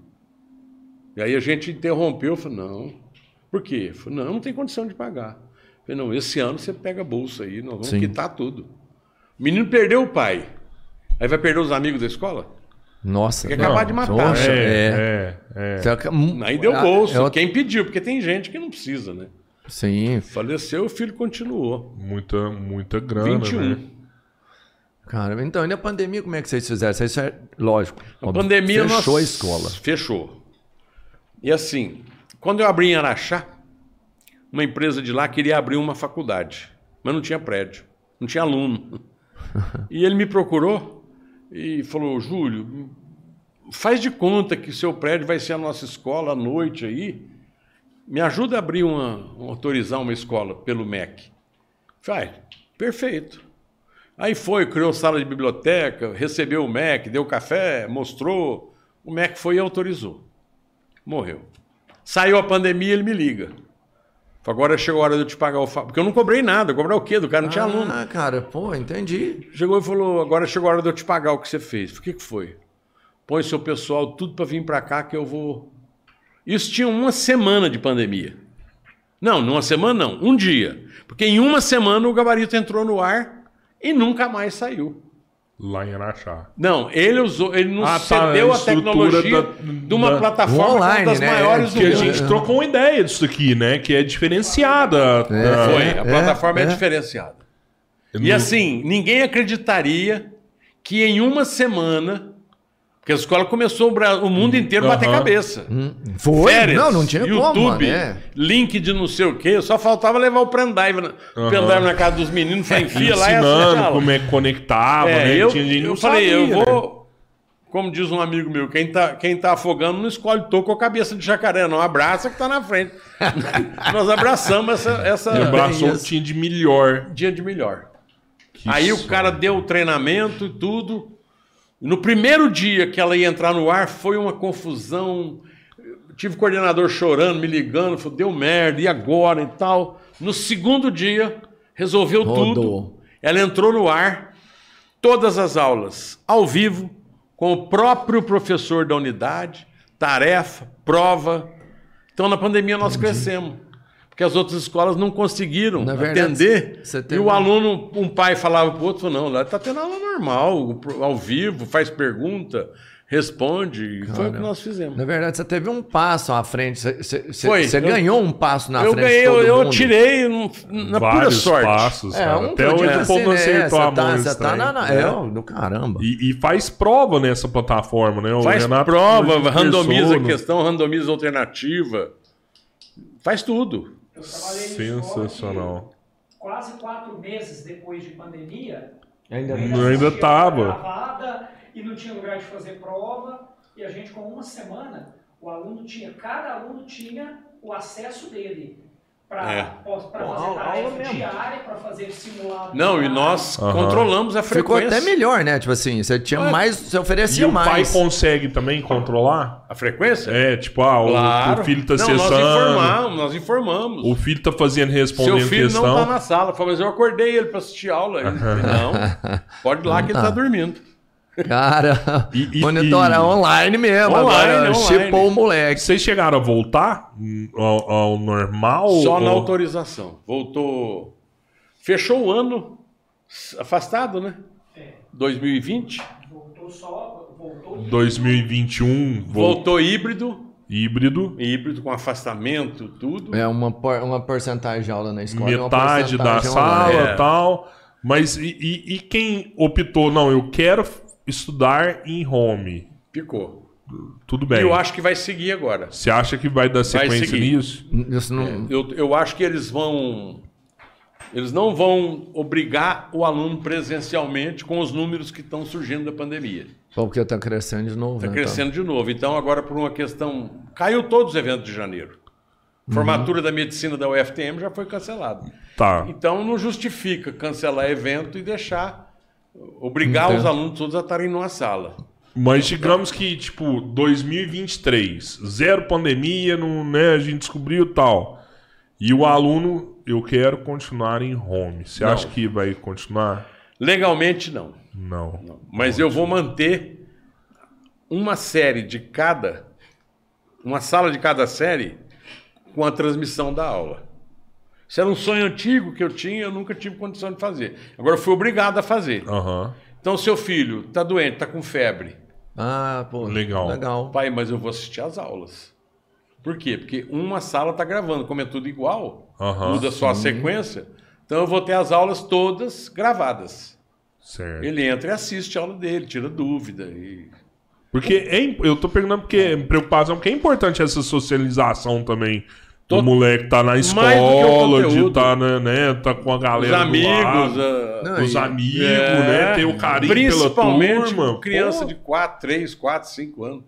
E aí a gente interrompeu, falou, não. Por quê? Falei, não, não tem condição de pagar. Falei, não, esse ano você pega a bolsa aí, nós vamos Sim. quitar tudo. O menino perdeu o pai. Aí vai perder os amigos da escola? Nossa. Tem que acabar de matar. Poxa, É, é. é, é. Aí deu bolsa. eu- Quem pediu? Porque tem gente que não precisa, né? Sim, Faleceu, o filho continuou. Muita, muita grana. 21. Né? cara. Então, e na pandemia, como é que vocês fizeram? Isso é lógico. A pandemia Fechou nós- a escola. Fechou. E assim, quando eu abri em Araxá, uma empresa de lá queria abrir uma faculdade, mas não tinha prédio, não tinha aluno. E ele me procurou e falou: Júlio, faz de conta que seu prédio vai ser a nossa escola à noite aí. Me ajuda a abrir uma, autorizar uma escola pelo MEC. Falei, "Ah, perfeito. Aí foi, criou sala de biblioteca, recebeu o MEC, deu café, mostrou. O MEC foi e autorizou. Morreu. Saiu a pandemia, ele me liga. Agora chegou a hora de eu te pagar o... Fa... Porque eu não cobrei nada, cobrar o quê? Do cara não tinha aluno. Ah, cara, pô, entendi. Chegou e falou, agora chegou a hora de eu te pagar o que você fez. O que, que foi? Põe seu pessoal tudo para vir para cá que eu vou... Isso tinha uma semana de pandemia. Não, numa semana não, um dia. Porque em uma semana o gabarito entrou no ar e nunca mais saiu. Lá em Araxá. Não, ele usou, ele não Ah, tá, cedeu a a tecnologia da- de uma da- plataforma Online, é uma das né? maiores do Que a mundo. gente trocou uma ideia disso aqui, né? Que é diferenciada. da- Foi, É, a plataforma é, é. diferenciada. E assim, ninguém acreditaria que em uma semana, porque a escola começou o, mundo inteiro a bater cabeça. Foi? Férias, não, não tinha como, YouTube, né? link de não sei o quê, só faltava levar o pendrive, pendrive na casa dos meninos, foi enfia lá e ensinando como é que conectava, É, né? eu, Tinha gente eu falei, sabia, eu né? vou. Como diz um amigo meu, quem tá, quem tá afogando não escolhe toco ou cabeça de jacaré, não. Abraça que tá na frente. Nós abraçamos essa, essa E abraçou o que tinha de melhor. dia de melhor. Que Aí isso. o cara deu o treinamento e tudo. No primeiro dia que ela ia entrar no ar, foi uma confusão. Tive coordenador chorando, me ligando, falou, deu merda, e agora e tal. No segundo dia, resolveu Rodou. tudo. Ela entrou no ar, todas as aulas, ao vivo, com o próprio professor da unidade, tarefa, prova. Então, na pandemia, nós crescemos. Porque as outras escolas não conseguiram Na verdade, atender. você E o um- aluno, um pai falava para o outro, não, lá está tendo aula normal, ao vivo, faz pergunta, responde. Foi o que nós fizemos. Na verdade, você teve um passo à frente. Você, você- você- Foi. você Eu- ganhou um passo na eu frente ganhei, eu, eu mundo. tirei num- na pura Vários sorte. passos, É, cara. um Até hoje o povo assim, né, acertou a você tá- mão Você tá na, na, É. é, do caramba. E, e faz prova nessa plataforma, né? O Faz Renato prova, randomiza a questão, randomiza a alternativa. Faz tudo. Eu trabalhei Sensacional. Quase quatro meses depois de pandemia, Ainda ainda Não, ainda assistia tava. gravada e não tinha lugar de fazer prova. E a gente, com uma semana, o aluno tinha, cada aluno tinha o acesso dele para É. fazer Bom, aula- tarefa aula mesmo. diária, para fazer simulado. Não, e nós Aham. controlamos a Ficou frequência. até melhor, né? Tipo assim, você tinha Ué. mais, você E oferecia o pai mais. consegue também controlar? A frequência? É, tipo, ah, o- Claro. o, filho tá não, nós acessando, informamos, nós informamos. o filho tá fazendo, respondendo Seu filho questão. não tá na sala. Falei, mas eu acordei ele para assistir aula. Ele falou, não, pode ir lá que ele tá dormindo. Cara, E- e- monitora e- online mesmo. Online, agora online. chipou o moleque. Vocês chegaram a voltar ao, ao normal? Só na ou- autorização. Voltou. Fechou o ano afastado, né? É, 2020. voltou só, voltou 2021, vol- Voltou híbrido. híbrido. Híbrido com afastamento, tudo. É uma, por- uma porcentagem de aula na escola. e uma metade da sala online. É. tal. Mas e, e- e quem optou, não, eu quero estudar em home? Ficou. Tudo E bem. eu acho que vai seguir agora. Você acha que vai dar Vai sequência seguir. nisso? Isso não... Eu, eu acho que eles vão. Eles não vão obrigar o aluno presencialmente com os números que estão surgindo da pandemia. Porque tá crescendo de novo. Está né? crescendo de novo. Então, agora, por uma questão. Caiu todos os eventos de janeiro. Formatura da medicina da UFTM já foi cancelada. Tá. Então, não justifica cancelar evento e deixar. Obrigar Então. os alunos todos a estarem numa sala. Mas digamos que, tipo, 2023, zero pandemia, não, né, a gente descobriu tal. E o aluno, eu quero continuar em home. Você Não. acha que vai continuar? Legalmente, não. Não. Mas eu vou manter uma série de cada, uma sala de cada série com a transmissão da aula. Isso era um sonho antigo que eu tinha, eu nunca tive condição de fazer. Agora eu fui obrigado a fazer. Aham. Então, seu filho está doente, está com febre. Ah, pô. Legal. Legal. Pai, mas eu vou assistir às aulas. Por quê? Porque uma sala está gravando, como é tudo igual, Aham, muda só a sequência. Então eu vou ter as aulas todas gravadas. Certo. Ele entra e assiste a aula dele, tira dúvida. E... Porque é, eu tô perguntando porque é preocupação, porque é importante essa socialização também. O moleque tá na escola, de tá, né, né, tá com a Os galera do amigos, lado, a- Não, os e- amigos, É, né, ter o carinho pela Principalmente turma. criança Pô, de 4, 3, 4, 5 anos.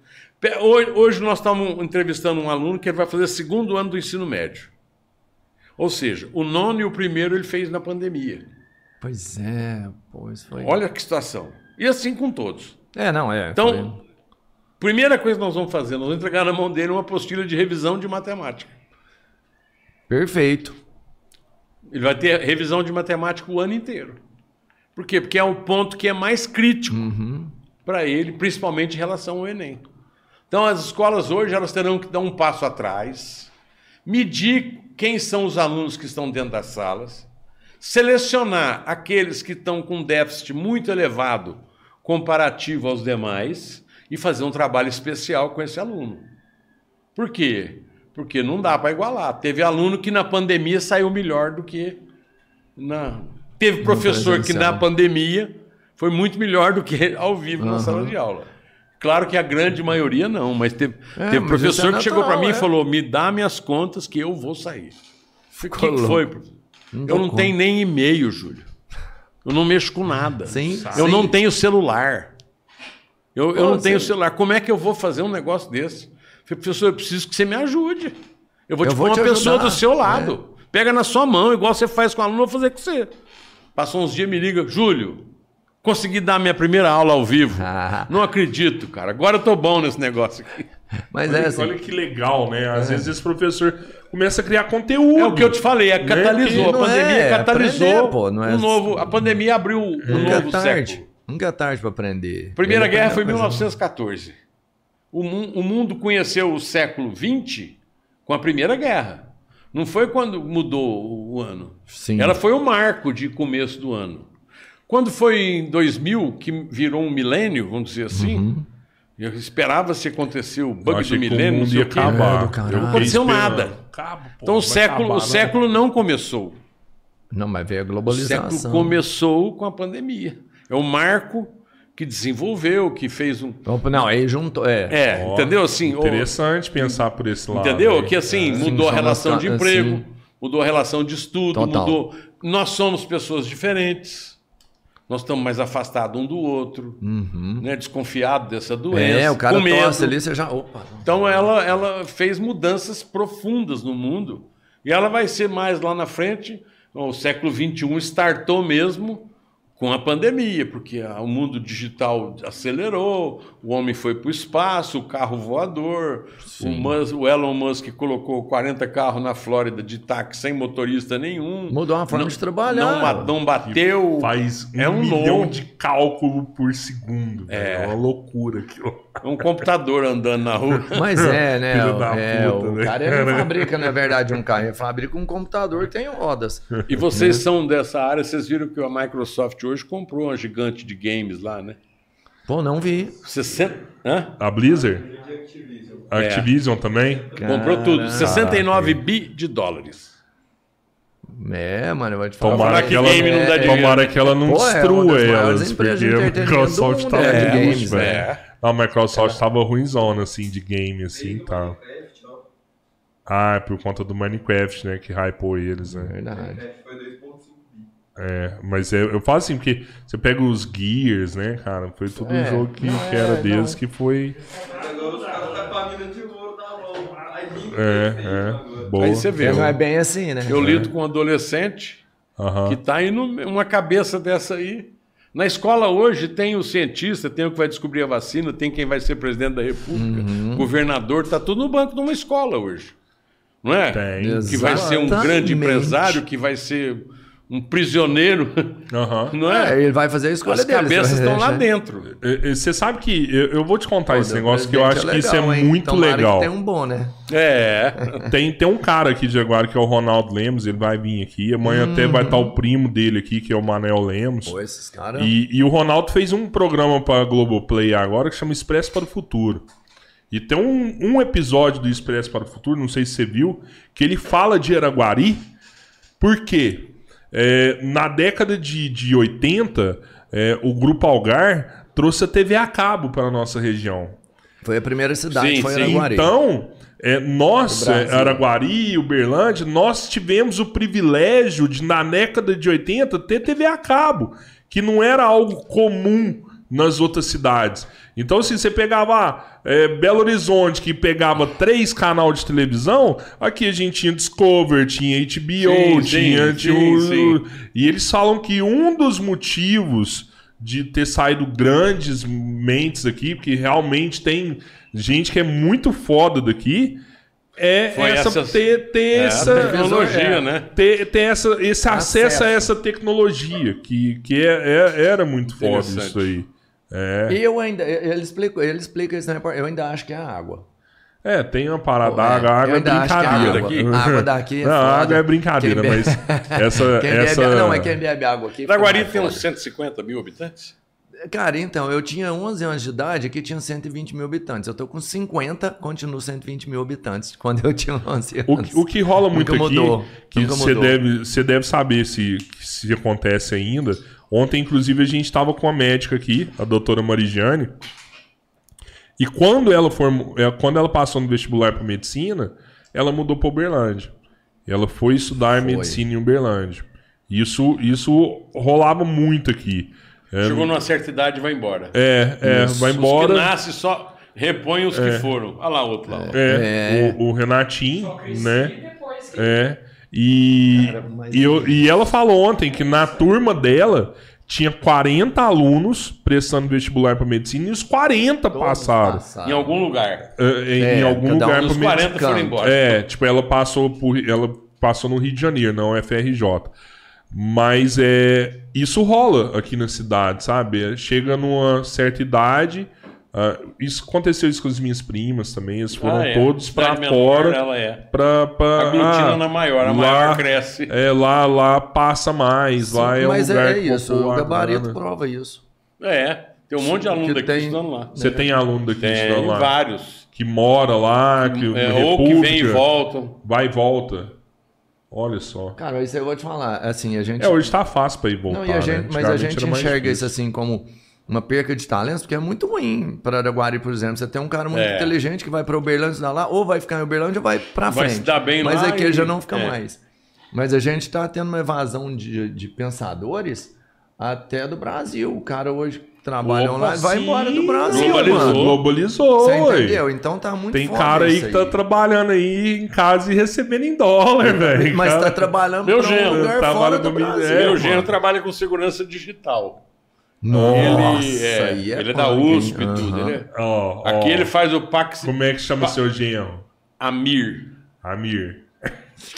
Hoje, hoje nós estamos entrevistando um aluno que ele vai fazer segundo ano do ensino médio. Ou seja, o nono e o primeiro ele fez na pandemia. Pois é, pô, isso foi. Olha que situação. E assim com todos. É, não, é. Então, foi- primeira coisa que nós vamos fazer, nós vamos entregar na mão dele uma apostila de revisão de matemática. Perfeito. Ele vai ter revisão de matemática o ano inteiro. Por quê? Porque é um ponto que é mais crítico para ele, principalmente em relação ao Enem. Então, as escolas hoje elas terão que dar um passo atrás, medir quem são os alunos que estão dentro das salas, selecionar aqueles que estão com déficit muito elevado comparativo aos demais e fazer um trabalho especial com esse aluno. Por quê? Porque não dá para igualar. Teve aluno que na pandemia saiu melhor do que na. Teve professor que na pandemia foi muito melhor do que ao vivo na sala de aula. Claro que a grande maioria não, mas teve, É, teve mas professor é que chegou para natural, mim e é. falou: me dá minhas contas que eu vou sair. O que, foi? Não eu não conta. tenho nem e-mail, Júlio. Eu não mexo com nada. Sim, Eu sim. não tenho celular. Eu, eu Pô, não tenho celular. Como é que eu vou fazer um negócio desse? Eu falei, professor, eu preciso que você me ajude. Eu vou Eu te vou pôr uma pessoa ajudar, do seu é. lado. Pega na sua mão, igual você faz com o aluno, eu vou fazer com você. Passou uns dias, me liga, Júlio, consegui dar minha primeira aula ao vivo. Ah. Não acredito, cara. Agora eu tô bom nesse negócio aqui. Mas é Olha, assim. olha que legal, né? Às vezes esse professor começa a criar conteúdo. É o que eu te falei, a catalisou. que A pandemia é, catalisou aprender, pô, não é um novo. A pandemia abriu um Nunca é novo tarde. século. Nunca é tarde para aprender. Primeira Ele Guerra foi em aprendeu coisa. 1914. O, mu- o mundo conheceu o século XX com a Primeira Guerra. Não foi quando mudou o, o ano. Sim. Ela foi o marco de começo do ano. Quando foi em 2000 que virou um milênio, vamos dizer assim, Uhum. eu esperava se acontecer o bug do o milênio, não o acabar. É, Não aconteceu nada. Pô, Então o século, acabar, o né? século não começou. Não, mas veio a O globalização. século começou com a pandemia. É o marco que desenvolveu, que fez um. Não, aí juntou. É. É, Ó, entendeu? Assim, Interessante pensar por esse lado. entendeu? aí. Que assim, Sim, mudou a relação de emprego, sim. mudou a relação de estudo, Total. mudou. Nós somos pessoas diferentes. Nós estamos mais afastados um do outro, né? desconfiado dessa doença. Uhum. É, o cara com medo. tosse ali, você já. Opa. Então ela, ela fez mudanças profundas no mundo e ela vai ser mais lá na frente. O século XXI startou mesmo com a pandemia, porque o mundo digital acelerou, o homem foi para o espaço, o carro voador, o, Mus- o Elon Musk colocou 40 carros na Flórida de táxi sem motorista nenhum. Mudou a forma Não- de trabalhar. Não, não bateu. Faz um, É um milhão louco. de cálculo por segundo. É, é uma loucura aquilo. É um computador andando na rua. Mas é, né? Filho da é, puta, o né, cara ele fabrica, na verdade, um carro. Ele fabrica um computador que tem rodas. E vocês são dessa área, vocês viram que a Microsoft hoje comprou uma gigante de games lá, né? Pô, não vi. 60. Hã? A Blizzard? Activision também? Comprou tudo. Caramba. 69 bi de dólares. É, mano, eu vou te falar. Tomara que ela, game não dá dinheiro. tomara que ela não Pô, é uma destrua maiores elas, porque a Microsoft tá é, games, velho. é. A Microsoft tava ruimzona, assim, de game, assim, tá. Ah, é por conta do Minecraft, né, que hypou eles, né. Verdade. Minecraft foi 2.5 bi. É, mas é- eu falo assim, porque você pega os Gears, né, cara, foi tudo um É, jogo que, que era é, deles não. que foi... Agora os caras tá com a mina de ouro na mão. Aí lindo É, é, boa. Aí você vê. Não é Eu, bem assim, né? eu lido com um adolescente Aham. que tá indo uma cabeça dessa aí. Na escola hoje tem o cientista, tem o que vai descobrir a vacina, tem quem vai ser presidente da república, Uhum. governador, tá tudo no banco de uma escola hoje. Não é? Tem. Que vai ser um grande empresário, que vai ser um prisioneiro, Aham. não é? É, ele vai fazer a escolha As dele. cabeças estão lá dentro. Você sabe que eu, eu vou te contar Pô, esse negócio que eu presidente acho que isso é legal, hein? muito Tomara legal. Que tem um bom, né? É. Tem, tem um cara aqui de agora que é o Ronaldo Lemos, ele vai vir aqui. Amanhã até vai estar o primo dele aqui, que é o Manel Lemos. Pô, esses caras. E, e o Ronaldo fez um programa para Globoplay agora que chama Expresso para o Futuro. E tem um, um episódio do Expresso para o Futuro, não sei se você viu, que ele fala de Araguari. Por quê? É, na década de, de 80, é, o Grupo Algar trouxe a TV a cabo para a nossa região. Foi a primeira cidade, Sim, foi sim. Araguari. Então, é, nós, é, Araguari, Uberlândia, nós tivemos o privilégio de, na década de 80, ter TV a cabo, que não era algo comum nas outras cidades. Então, assim, você pegava é, Belo Horizonte, que pegava três canais de televisão, aqui a gente tinha Discover, tinha HBO, Sim, tinha... sim, tinha sim. E eles falam que um dos motivos de ter saído grandes mentes aqui, porque realmente tem gente que é muito foda daqui, é Foi essa, essas- ter, ter é, essa tecnologia, é, né? Ter, ter essa, esse acesso. Acesso. a essa tecnologia, que, que é- é- era muito foda isso aí. É. E eu ainda, ele explica, ele explica isso na report- eu ainda acho que é a água. É, tem uma parada. Pô, a água, água é a brincadeira. água daqui- a água daqui é Não, foda. água é brincadeira, Quem mas bebe- essa. Quem essa... bebe, não, é quem bebe água aqui. mais tem uns 150 mil habitantes? Cara, então, eu tinha 11 anos de idade, aqui tinha 120 mil habitantes. Eu tô com 50, continuo 120 mil habitantes, quando eu tinha 11 O, anos. que- o que rola muito Nunca aqui, mudou, que você deve, você deve saber se, se acontece ainda. Ontem, inclusive, a gente estava com a médica aqui, a doutora Marigiane. E quando ela, form... é, quando ela passou no vestibular para medicina, ela mudou para Uberlândia. Ela foi estudar Foi. medicina em Uberlândia. Isso, isso rolava muito aqui. É, Chegou numa certa idade e vai embora. é, é, vai Os embora. que nascem só repõem os que foram. Olha lá outro lá. ó. É, O, o Renatinho, né? depois que É. E, e, eu- e ela falou ontem que na turma dela tinha 40 alunos prestando vestibular para medicina e os 40 passaram. Em algum lugar. É, em, É, em algum cada um lugar Os para 40 medicina. foram embora. É, tipo, ela passou por. Ela passou no Rio de Janeiro, não FRJ. Mas é, isso rola aqui na cidade, sabe? Chega numa certa idade. Ah, isso aconteceu isso com as minhas primas também. Eles foram Ah, é. todos para fora. Ela é. Pra, pra, Aglutina ah, na maior, a lá- maior cresce. É, lá, lá passa mais. lá é Mas o lugar é, que isso, o popular, gabarito né? prova isso. É. Tem um monte de aluno Que daqui tem- estudando lá. Você tem aluno daqui Tem estudando lá vários. que mora lá, que É, ou que vem e República, voltam. vai e volta. Olha só. Cara, isso eu vou te falar. Assim, a gente. É, hoje tá fácil pra ir voltar. Não, e a gente, né? mas a gente enxerga difícil. isso assim como uma perca de talentos, porque é muito ruim para Araguari, por exemplo. Você tem um cara muito É. inteligente que vai para Uberlândia estudar lá, ou vai ficar em Uberlândia ou vai para Vai frente. se dar bem Mas lá aqui e- já não fica é. mais. Mas a gente está tendo uma evasão de, de pensadores até do Brasil. O cara hoje trabalha online vai embora do Brasil, Globalizou. mano. Globalizou, Você entendeu? Então tá muito Tem cara aí que tá trabalhando aí em casa e recebendo em dólar, velho. Mas Cara, tá trabalhando Meu pra um lugar trabalha fora do Minas- Brasil. Meu mano. genro trabalha com segurança digital. Nossa, ele é, aí é ele é da punk, hein? USP e tudo. Aham. Ele é- Ó, ó, Aqui ele faz o Pax Como é que chama seu genro? Amir. Amir.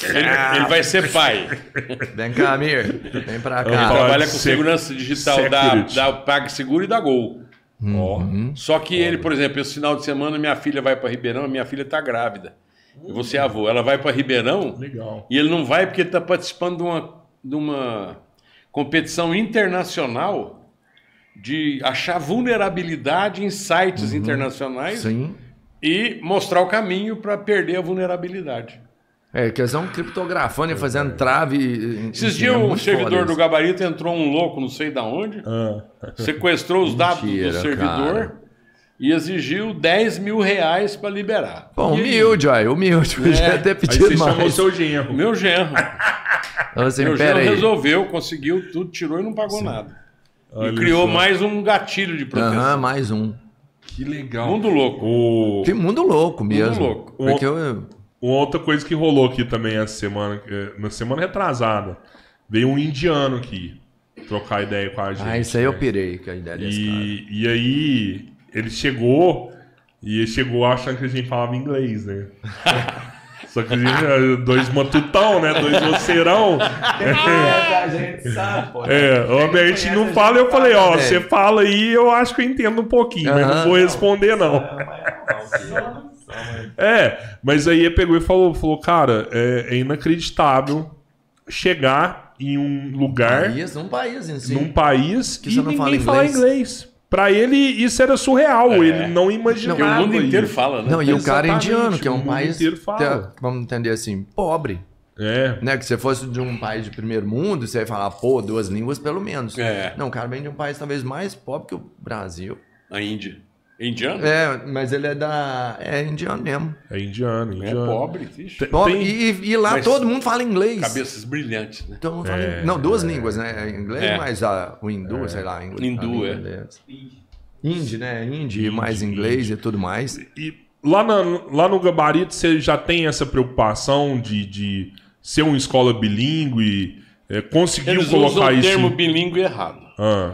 Ele, ele vai ser pai. Vem cá, Amir. Vem pra Eu Ele cá. trabalha com segurança digital da, security. da PagSeguro e da Gol. Ó. Uhum. Só que ele, por exemplo, esse final de semana minha filha vai para Ribeirão, minha filha está grávida. Eu vou ser avô. Ela vai para Ribeirão Legal. e ele não vai porque ele está participando de uma, de uma competição internacional de achar vulnerabilidade em sites internacionais Uhum. Sim. e mostrar o caminho para perder a vulnerabilidade. É, que eles estão criptografando e fazendo trave. Esses dias é servidor do gabarito entrou um louco, não sei da onde, Ah. sequestrou os dados Mentira, do servidor cara. e exigiu 10 mil reais para liberar. Bom, aí? humilde, aí, humilde. Podia ter Aí pedido você chamou mais. seu genro. Meu genro. Assim, Meu genro aí. resolveu, conseguiu tudo, tirou e não pagou nada. Olha e criou só. mais um gatilho de proteção. Aham, mais um. Que legal. Mundo louco. O... Que mundo louco mesmo. louco. Porque eu. Uma outra coisa que rolou aqui também essa semana, eh, na semana retrasada, veio um indiano aqui trocar ideia com a gente. Ah, isso aí eu né? pirei com a ideia desse cara. E, e aí ele chegou e ele chegou achando que a gente falava inglês, né? Só que a gente, eh, dois matutão, né? Dois voceirão. a gente sabe, pô. É, o Albert não fala, eu falei, ó, você fala aí, eu acho que eu entendo um pouquinho, mas não vou responder, não. É, mas aí ele pegou e falou, falou cara, é, é inacreditável chegar em um lugar, País, um país em si. num país Que e você não ninguém fala inglês. inglês. Pra ele, isso era surreal, ele não imaginava Porque o mundo inteiro isso. fala, né? Não, e o cara é Exatamente, indiano, que é o um mundo país, inteiro fala. te- vamos entender assim, pobre. É, Né? Que se fosse de um país de primeiro mundo, você ia falar, pô, duas línguas pelo menos. É. Não, o cara vem de um país talvez mais pobre que o Brasil. A Índia. Indiano? É, mas ele é da. É indiano mesmo. é indiano, É, indiano. pobre, vixe. Tem- Pobre, tem- e, e lá Mas- todo mundo fala inglês. Cabeças brilhantes, né? Todo mundo fala É, in- Não, duas línguas, né? Inglês, É. mas ah, o hindu, sei lá. Inglês, Hindu, a é. Hindi, né? Hindi, mais inglês e tudo mais. E lá, na- lá no gabarito você já tem essa preocupação de, de ser uma escola bilíngue, é, conseguiu Eles usam colocar o isso. termo em- bilíngue errado. Ah,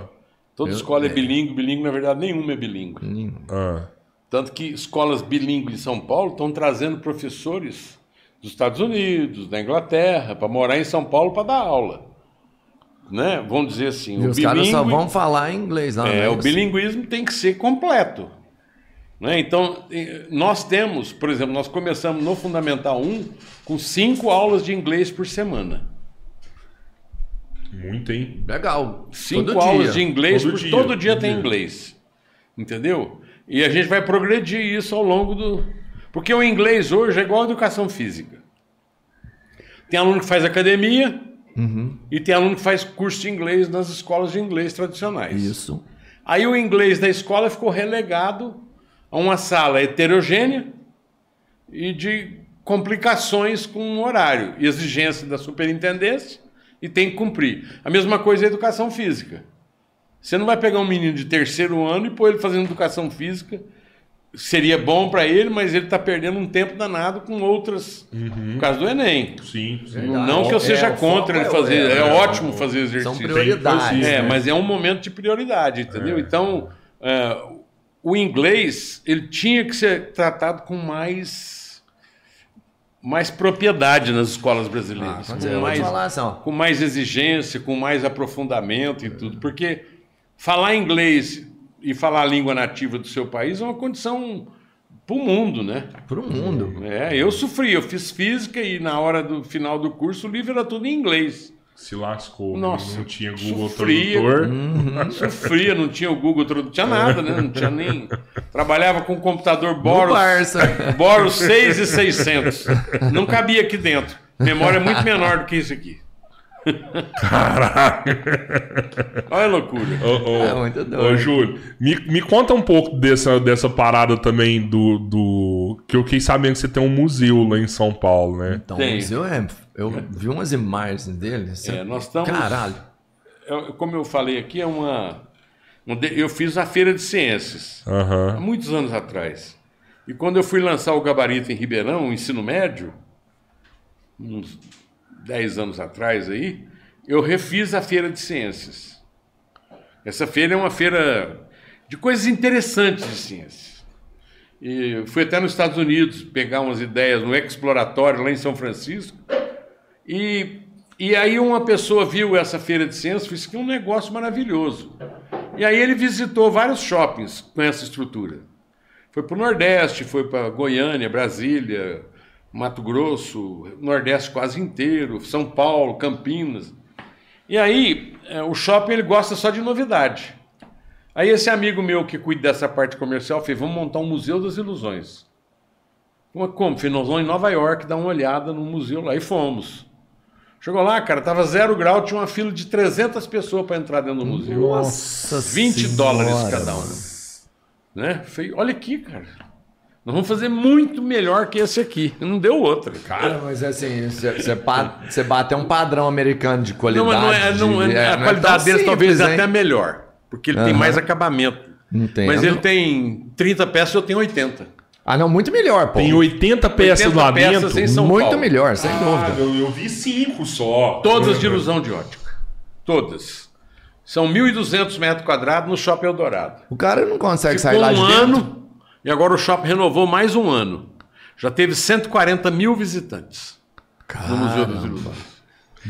Toda escola é bilíngue, bilíngue, na verdade, nenhuma é bilíngue. ah. Tanto que escolas bilíngues de São Paulo estão trazendo professores dos Estados Unidos, da Inglaterra, para morar em São Paulo para dar aula. Né? Vamos dizer assim, E o os caras só vão falar inglês lá, é, né? o bilinguismo tem que ser completo. Né? Então, nós temos, por exemplo, nós começamos no Fundamental 1 com cinco aulas de inglês por semana. Muito, hein? Legal. Cinco Todo aulas dia. de inglês, Todo por- dia, todo dia todo tem dia. inglês. Entendeu? E a gente vai progredir isso ao longo do. Porque o inglês hoje é igual a educação física. Tem aluno que faz academia Uhum. e tem aluno que faz curso de inglês nas escolas de inglês tradicionais. Isso. Aí o inglês da escola ficou relegado a uma sala heterogênea e de complicações com o horário, e exigência da superintendência, e tem que cumprir. A mesma coisa é a educação física. Você não vai pegar um menino de terceiro ano e pôr ele fazendo educação física. Seria bom para ele, mas ele está perdendo um tempo danado com outras. Por causa do Enem. Sim, sim. Verdade. Não que eu É, seja o contra ele fazer. é- É, é, ótimo fazer exercício. São prioridades. É, né? mas é um momento de prioridade, entendeu? Então, é, o inglês ele tinha que ser tratado com mais mais propriedade nas escolas Ah, brasileiras, dizer, com, mais, falar com mais exigência, com mais aprofundamento e tudo, porque falar inglês e falar a língua nativa do seu país é uma condição para o mundo, né? Pro mundo. É, eu sofri, eu fiz física e na hora do final do curso o livro era tudo em inglês. Se lascou. Nossa, não tinha Google sofria. Tradutor. Uhum. Sofria, não tinha o Google, Tradu- não tinha nada, né? Não tinha nem. Trabalhava com um computador No Boros, Barça. Boros 6600. Não cabia aqui dentro. Memória é muito menor do que isso aqui. Caralho. Olha a loucura. Ô, ô, É muito doido. ô, Júlio, me, me conta um pouco dessa, dessa parada também do, do. Que eu fiquei sabendo que você tem um museu lá em São Paulo, né? Então, Tem. o museu é. Eu vi umas imagens dele. você- É, nós estamos- Caralho. Eu- como eu falei aqui, é uma. um Eu fiz a Feira de Ciências. há Aham. muitos anos atrás. E quando eu fui lançar o gabarito em Ribeirão, o ensino médio, uns 10 anos atrás aí, eu refiz a feira de ciências. Essa feira é uma feira de coisas interessantes de ciência. E fui até nos Estados Unidos pegar umas ideias no Exploratório lá em São Francisco. E, e aí uma pessoa viu essa feira de ciências e disse que é um negócio maravilhoso. E aí ele visitou vários shoppings com essa estrutura. Foi para o Nordeste, foi para Goiânia, Brasília, Mato Grosso, Nordeste quase inteiro, São Paulo, Campinas. E aí eh, o shopping ele gosta só de novidade. Aí esse amigo meu que cuida dessa parte comercial fez, vamos montar um Museu das Ilusões. Como? Falei, nós vamos em Nova York dar uma olhada no museu lá. E fomos. Chegou lá, cara, tava zero grau, tinha uma fila de 300 pessoas para entrar dentro do museu. Nossa 20 senhora, dólares cada um. Né? Falei, olha aqui, cara. Nós vamos fazer muito melhor que esse aqui. Não deu outra. Cara, mas assim, você- você bate um padrão americano de qualidade. não é, não é- de- a não é qualidade tão dele talvez é hein? até melhor. Porque ele tem Aham. mais acabamento. Entendo. Mas ele tem 30 peças, eu tenho 80. Ah, não, muito melhor, pô. Tem 80 peças 80 lá peças em São muito Paulo. melhor, sem Ah, dúvida. eu, eu vi cinco só. Todas de ilusão de ótica. Todas. São 1.200 metros quadrados no Shopping Eldorado. O cara não consegue Ficou sair lá de um dentro. ano e agora o shopping renovou mais um ano. Já teve 140 mil visitantes no Museu das Ilusões.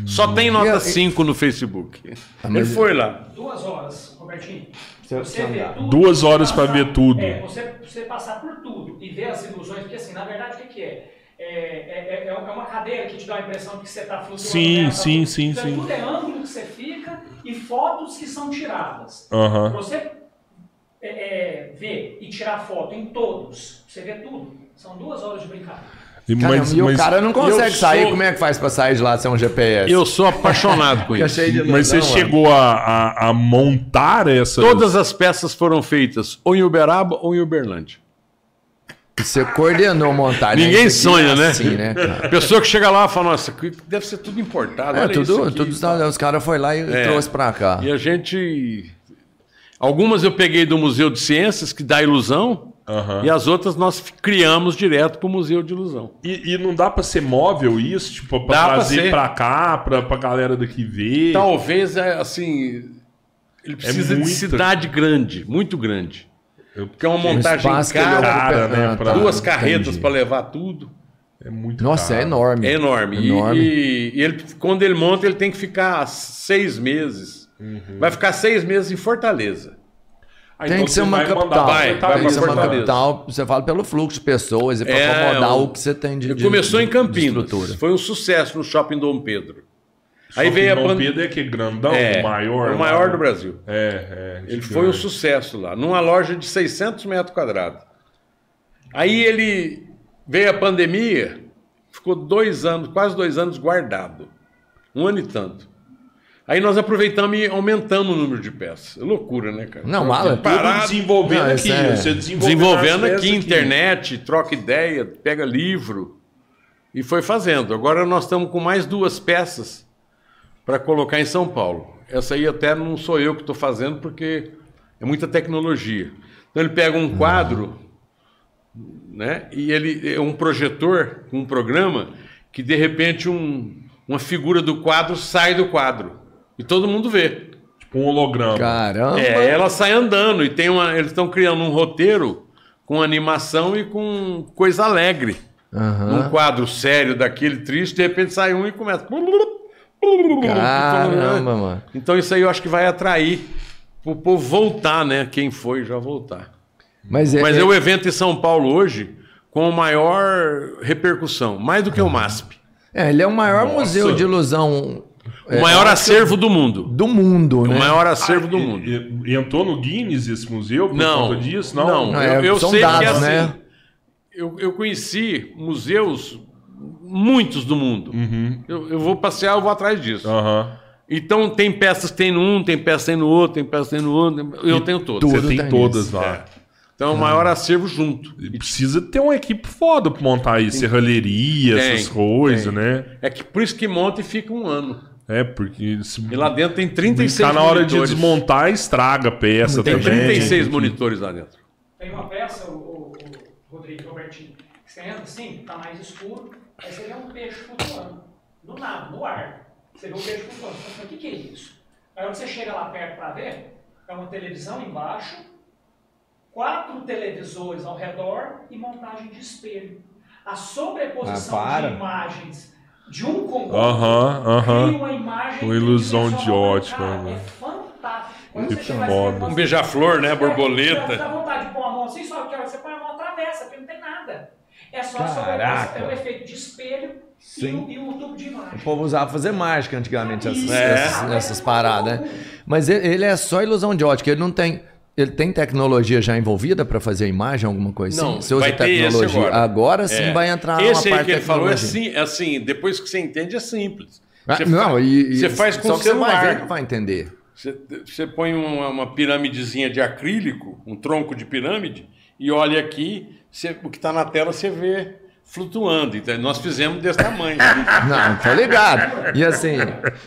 Só tem nota eu- 5 no Facebook. Ele mas- foi lá. Duas horas, Robertinho. Você Você vê tudo, Duas horas passar- ver tudo. É, você, você passar por tudo e ver as ilusões, porque assim, na verdade, o que, que é? É, é, é- é uma cadeira que te dá a impressão de que você está flutuando. Sim, nela, sim, sim, Então, sim. Tudo é ângulo que você fica e fotos que são tiradas. Aham. Você é, é, ver e tirar foto em todos, você vê tudo. São duas horas de brincadeira. E- Caramba, mas e o mas- cara não consegue sair. sou- Como é que faz pra sair de lá sem um GPS? Eu sou apaixonado com isso. mas você chegou a, a, a montar essa. Todas as peças foram feitas ou em Uberaba ou em Uberlândia. Você coordenou a montagem. Ninguém aqui é sonha, né? Assim, né, cara? Pessoa que chega lá e fala, nossa, deve ser tudo importado. É, tudo, tudo e tal." os caras foram lá e É. trouxe pra cá. E a gente. Algumas eu peguei do Museu de Ciências, que dá ilusão, Aham. e as outras nós criamos direto para o Museu de Ilusão. E, e não dá pra ser móvel isso? Tipo, pra trazer pra cá, pra, pra galera daqui ver? Talvez, é, assim. Ele precisa de muita- cidade grande, muito grande. Eu- Porque é uma montagem que ele cara, cara, né, pra- duas carretas para levar tudo. É muito Nossa, é caro. enorme. É enorme. E- Enorme. E, e ele, quando ele monta, ele tem que ficar seis meses. Uhum. Vai ficar seis meses em Fortaleza. Aí, Tem então que ser uma capital. Vai, vai Tem que ser uma capital. Você fala pelo fluxo de pessoas e para É, acomodar o- o que você tem de, de Começou em de Campinas. estrutura. Foi um sucesso no Shopping Dom Pedro. Aí Shopping veio a Dom pandemia. Pedro é que grandão, É, o maior. o maior lá. do Brasil. É, é. Ele foi um sucesso lá, numa loja de 600 metros quadrados. Aí ele veio a pandemia, ficou dois anos, quase dois anos guardado. Um ano e tanto. Aí nós aproveitamos e aumentamos o número de peças. É loucura, né, cara? Não, mala. Tudo Parado, desenvolvendo Não, aqui. é- Você desenvolvendo, aqui, internet, troca ideia, pega livro e foi fazendo. Agora nós estamos com mais duas peças para colocar em São Paulo. Essa aí até não sou eu que estou fazendo porque é muita tecnologia. Então ele pega um quadro, né? E ele é um projetor, um programa que de repente um- uma figura do quadro sai do quadro e todo mundo vê. Tipo um holograma. Caramba. É, ela sai andando e tem uma, eles estão criando um roteiro com animação e com coisa alegre. Aham. Num quadro sério daquele triste, de repente sai um e começa. Caramba, mano. Então isso aí eu acho que vai atrair o povo voltar, né? Quem foi já voltar. Mas é, Mas é- é o evento em São Paulo hoje com maior repercussão, mais do que o MASP. é, ele é o maior Nossa. museu de ilusão O maior acervo do mundo. do mundo, O né? maior acervo do Ah, e- mundo. e- e entrou no Guinness esse museu por Não, conta disso? não, Não. Não, é, eu, eu são sei dados, que assim, né? eu, eu conheci museus, muitos do mundo. Uhum. Eu, eu vou passear, eu vou atrás disso. Aham. Então tem peças que tem no um, tem peças que tem no outro, tem peças que tem no outro. Eu tenho todas. Você tem tem todas isso. lá. Então é o maior acervo junto. E precisa ter uma equipe foda pra montar isso, serralheria, essas coisas, tem. né? É que por isso que monta e fica um ano. É, porque se E lá dentro tem 36 brincar na hora de monitores. desmontar, estraga a peça Tem também. 36 Tem monitores lá dentro. Tem uma peça, o, o, o Rodrigo e o Robertinho, que você entra assim, tá mais escuro, aí você vê um peixe flutuando. Do nada, no ar. Você vê o peixe flutuando. Você fala, o que, que é isso? Aí quando você chega lá perto para ver, é uma televisão embaixo, quatro televisores ao redor e montagem de espelho. A sobreposição Ah, de imagens de um com o outro Aham, aham. cria uma imagem Uma ilusão de ótica, Cara, né? É fantástico. Quando Que você chega lá, foda. você Um beija-flor, né? Borboleta. Você dá vontade de pôr a mão assim, só que a hora que você põe a mão atravessa, porque não tem nada. É só Caraca. sobre é o efeito de espelho e Sim. e o tubo de imagem. O povo usava fazer mágica antigamente, essas, É. essas, essas paradas, né? Mas ele, ele é só ilusão de ótica, ele não tem. Ele tem tecnologia já envolvida para fazer a imagem, alguma coisa Não, assim? Você usa vai ter esse tecnologia. agora. agora sim É. vai entrar Esse uma parte que ele falou é assim, é assim, depois que você entende é simples. Ah, Você não, fa- e, você faz com o que você vai celular. vai entender. Você, você põe uma, uma pirâmidezinha de acrílico, um tronco de pirâmide, e olha aqui, você- o que está na tela você vê flutuando. Então, nós fizemos desse tamanho. Não, tô ligado. E assim,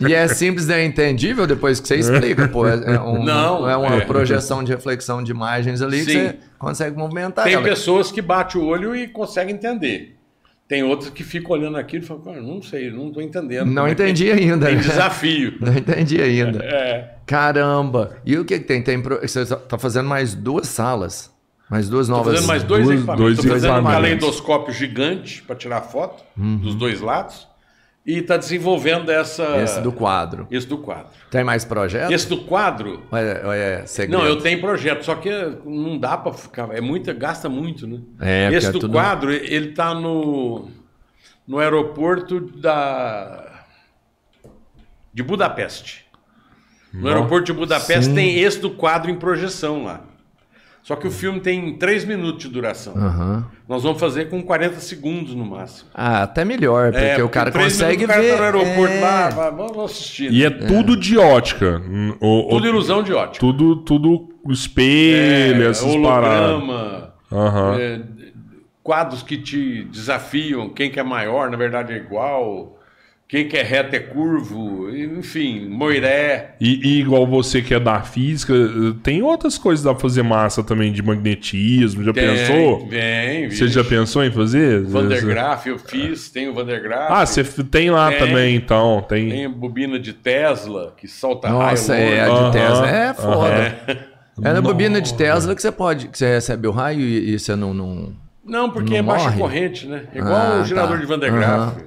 e é simples e é entendível depois que você explica, pô. É, é um- Não, é uma é. projeção de reflexão de imagens ali que Sim. você consegue movimentar Tem ela. pessoas que batem o olho e conseguem entender. Tem outras que ficam olhando aquilo e falam, "Cara, não sei, não estou entendendo. Não é que- entendi ainda. Tem né? desafio. Não entendi ainda. É. Caramba! E o que, que tem? tem pro... Você tá fazendo mais duas salas. Mais duas Estou novas. fazendo mais dois, Dois- equipamentos. dois Estou fazendo um equipamentos. caleidoscópio gigante para tirar foto Uhum. dos dois lados. E está desenvolvendo essa... Esse do quadro. Esse do quadro. Tem mais projetos? Esse do quadro... É, é segredo? Não, eu tenho projeto, só que não dá para ficar... É muita, gasta muito, né? É, Esse é do tudo- quadro, ele está no, no aeroporto da... de Budapeste. No aeroporto de Budapeste Sim. tem esse do quadro em projeção lá. Só que o filme tem 3 minutos de duração. Aham. Nós vamos fazer com 40 segundos no máximo. Ah, até melhor, porque É, o cara consegue minutos, ver. O cara tá no aeroporto é... lá, vai, vamos assistir. E é, tudo de ótica. O- o- Tudo ilusão de ótica. tudo, tudo espelho, É, essas paradas. holograma, Aham. é, quadros que te desafiam, quem que é maior, na verdade é igual, quem que é reto é curvo, enfim, moiré. E, e igual você que é da física, tem outras coisas dá pra fazer massa também de magnetismo. Já Tem, pensou? Tem, Você já pensou em fazer? Van der Graaf, eu fiz, tem o Van der Graaf. Ah, você tem lá Tem. também, então. Tem. Tem a bobina de Tesla, que solta Nossa, raio é, a de Tesla. É foda. É. É na bobina de Tesla que você pode, que você recebe o raio e, e você não, não. Não, porque Não é baixa morre? corrente, né? Igual Ah, o gerador tá. de Van Graaf.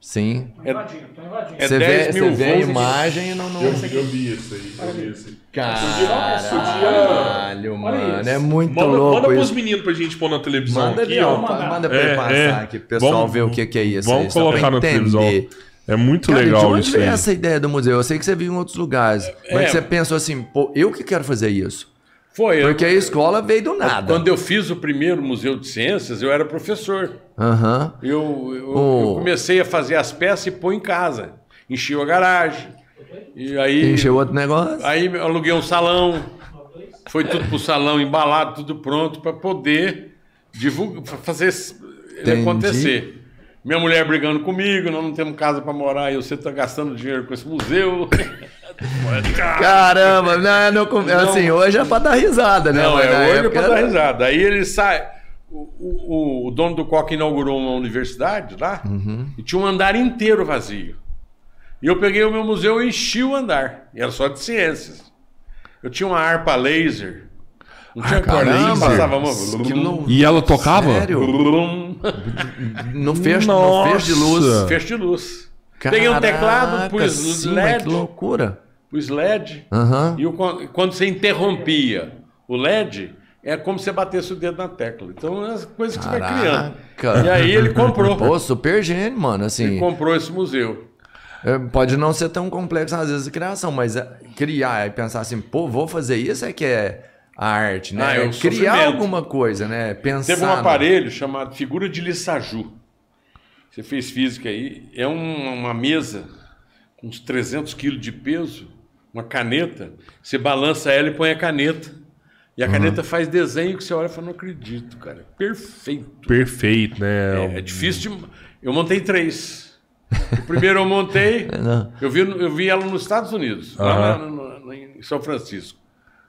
Sim. Tô invadindo, tô invadindo. É Você 10 vê, mil você vê a imagem e não. não... Eu, eu vi isso aí. Eu vi isso aí. Caralho, mano. É muito Manda, louco manda pros isso. meninos pra gente pôr na televisão Manda aqui, ó. mandar. Manda pra ele É, passar é. aqui, pro pessoal Vamos- ver o que, que é isso. Vamos aí, colocar na televisão. É muito Cara, legal de onde isso veio aí. essa ideia do museu? Eu sei que você viu em outros lugares. Mas É. você pensou assim, pô, eu que quero fazer isso. Foi. eu- Porque a escola veio do nada. Quando eu fiz o primeiro Museu de Ciências, eu era professor. Aham. Eu, eu, Oh. eu comecei a fazer as peças e pôr em casa. Enchi a garagem. E aí, Encheu outro negócio. aí eu aluguei um salão. Foi tudo pro salão embalado, tudo pronto para poder divulgar, pra fazer Entendi. acontecer. Minha mulher brigando comigo, nós não temos casa para morar e você está gastando dinheiro com esse museu. Caramba, não, não, assim, hoje é pra dar risada, né? Não, Mas é hoje é para dar era- risada. Aí ele sai. O, o- o dono do Coque inaugurou uma universidade lá Uhum. e tinha um andar inteiro vazio. E eu peguei o meu museu e enchi o andar. E era só de ciências. Eu tinha uma harpa laser. Não tinha Harpa corda, laser? passava uma. E ela tocava? Sério? No fecho, no Nossa. fecho de luz. Feixe de luz. Peguei um teclado, Caraca, pus sim, LED. que loucura. Pus LED. Aham. E o- quando você interrompia o LED, é como se você batesse o dedo na tecla. Então, é as coisas que você vai criando. Caraca. E aí ele comprou. Pô, super gênio, mano. Assim, Ele comprou esse museu. é, pode não ser tão complexo às vezes a criação, mas é, criar e pensar assim, pô, vou fazer isso é que é a arte, né? Ah, é É criar sofrimento. alguma coisa, né? Pensar. Teve um no- aparelho chamado figura de Lissaju. Você fez física aí. É um- uma mesa com uns 300 quilos de peso, uma caneta. Você balança ela e põe a caneta. E a Uhum. caneta faz desenho que você olha e fala, não acredito, cara. Perfeito. Perfeito, né? É, é difícil de... Eu montei três. O primeiro eu montei, eu vi, eu vi ela nos Estados Unidos, lá Aham. na- no- no- em São Francisco,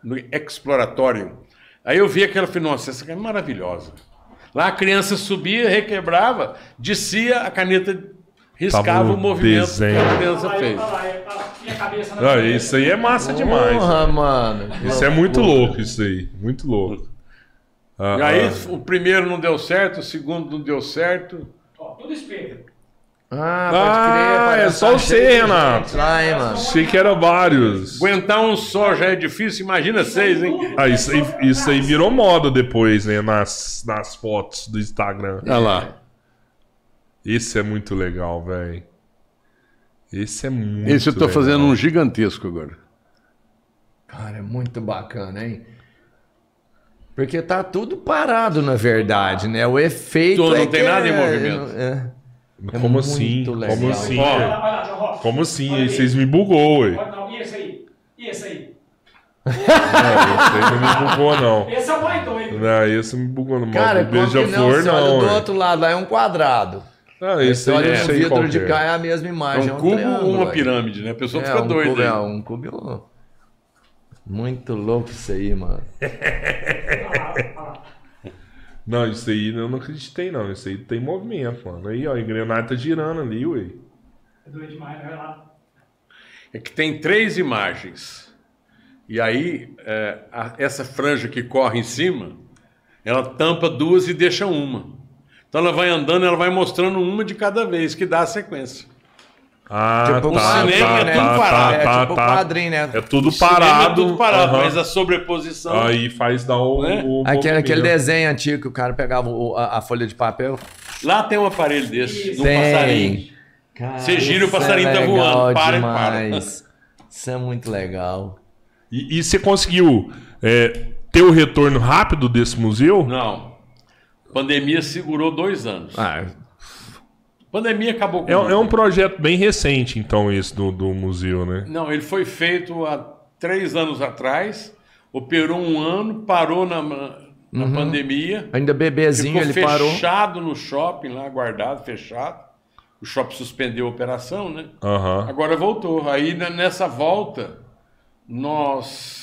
no Exploratório. Aí eu vi aquela e falei, nossa, essa aqui é maravilhosa. Lá a criança subia, requebrava, descia, a caneta riscava Tava o movimento desenho. que a criança lá, fez. Cabeça na Ah, cabeça. isso aí é massa demais. Porra, mano. Isso é muito louco, isso aí. Muito louco. Ah, E aí ah. o primeiro não deu certo, o segundo não deu certo. Ó, tudo espelho. Ah, Ah, pode crer. é só você, Renato. Lá, hein, mano. Achei que era vários. Aguentar um só já é difícil, imagina seis, hein? Ah, isso aí, isso aí virou moda depois, né? Nas, nas fotos do Instagram. Olha lá. Esse é muito legal, velho. Esse é muito Esse eu tô legal. fazendo um gigantesco agora. Cara, é muito bacana, hein? Porque tá tudo parado, na verdade, né? O efeito. Tudo, é não tem nada em é- movimento. é- é Como assim? legal. Como assim? João Rock. Como assim? Aí vocês me bugou, ué. Não, e esse aí? E esse aí? Não, esse aí não me bugou, não. Esse é o mais doido. Não, esse me bugou, não. Cara, como não? beija-flor, olha não. do outro lado lá é um quadrado. Ah, Você esse aí olha no sei vidro de é. cá é a mesma É imagem. um cubo ou uma pirâmide, né? A pessoa É, fica um doida. cubo, é um cubo. Muito louco isso aí, mano. Não, isso aí eu não acreditei, não. Isso aí tem movimento, mano. Aí, ó, a engrenagem tá girando ali, ué. É doido demais, né? Olha lá. É que tem três imagens. E aí, é, a- essa franja que corre em cima, ela tampa duas e deixa uma. Então ela vai andando, ela vai mostrando uma de cada vez, que dá a sequência. Ah, Tipo, tá, o cinema tá, é tá, tudo tá, parado. é tá, tipo tá. quadrinho, né? É tudo parado. É tudo parado, aham. mas a sobreposição. Aí faz dar o. Né? o Aquele, aquele desenho antigo que o cara pegava o- a, a folha de papel. Lá tem um aparelho desse, de um Tem. passarinho. Você gira, o Isso passarinho é tá voando, para e demais. Isso é muito legal. E, e você conseguiu é, ter o retorno rápido desse museu? Não. Pandemia segurou dois anos. Ah, Pandemia acabou com É, é um projeto bem recente, então, esse do, do museu, né? Não, ele foi feito há três anos atrás, operou um ano, parou na, na pandemia, ainda bebezinho ele parou. fechado no shopping lá, guardado, fechado. O shopping suspendeu a operação, né? Aham. Agora voltou. Aí né, nessa volta, nós,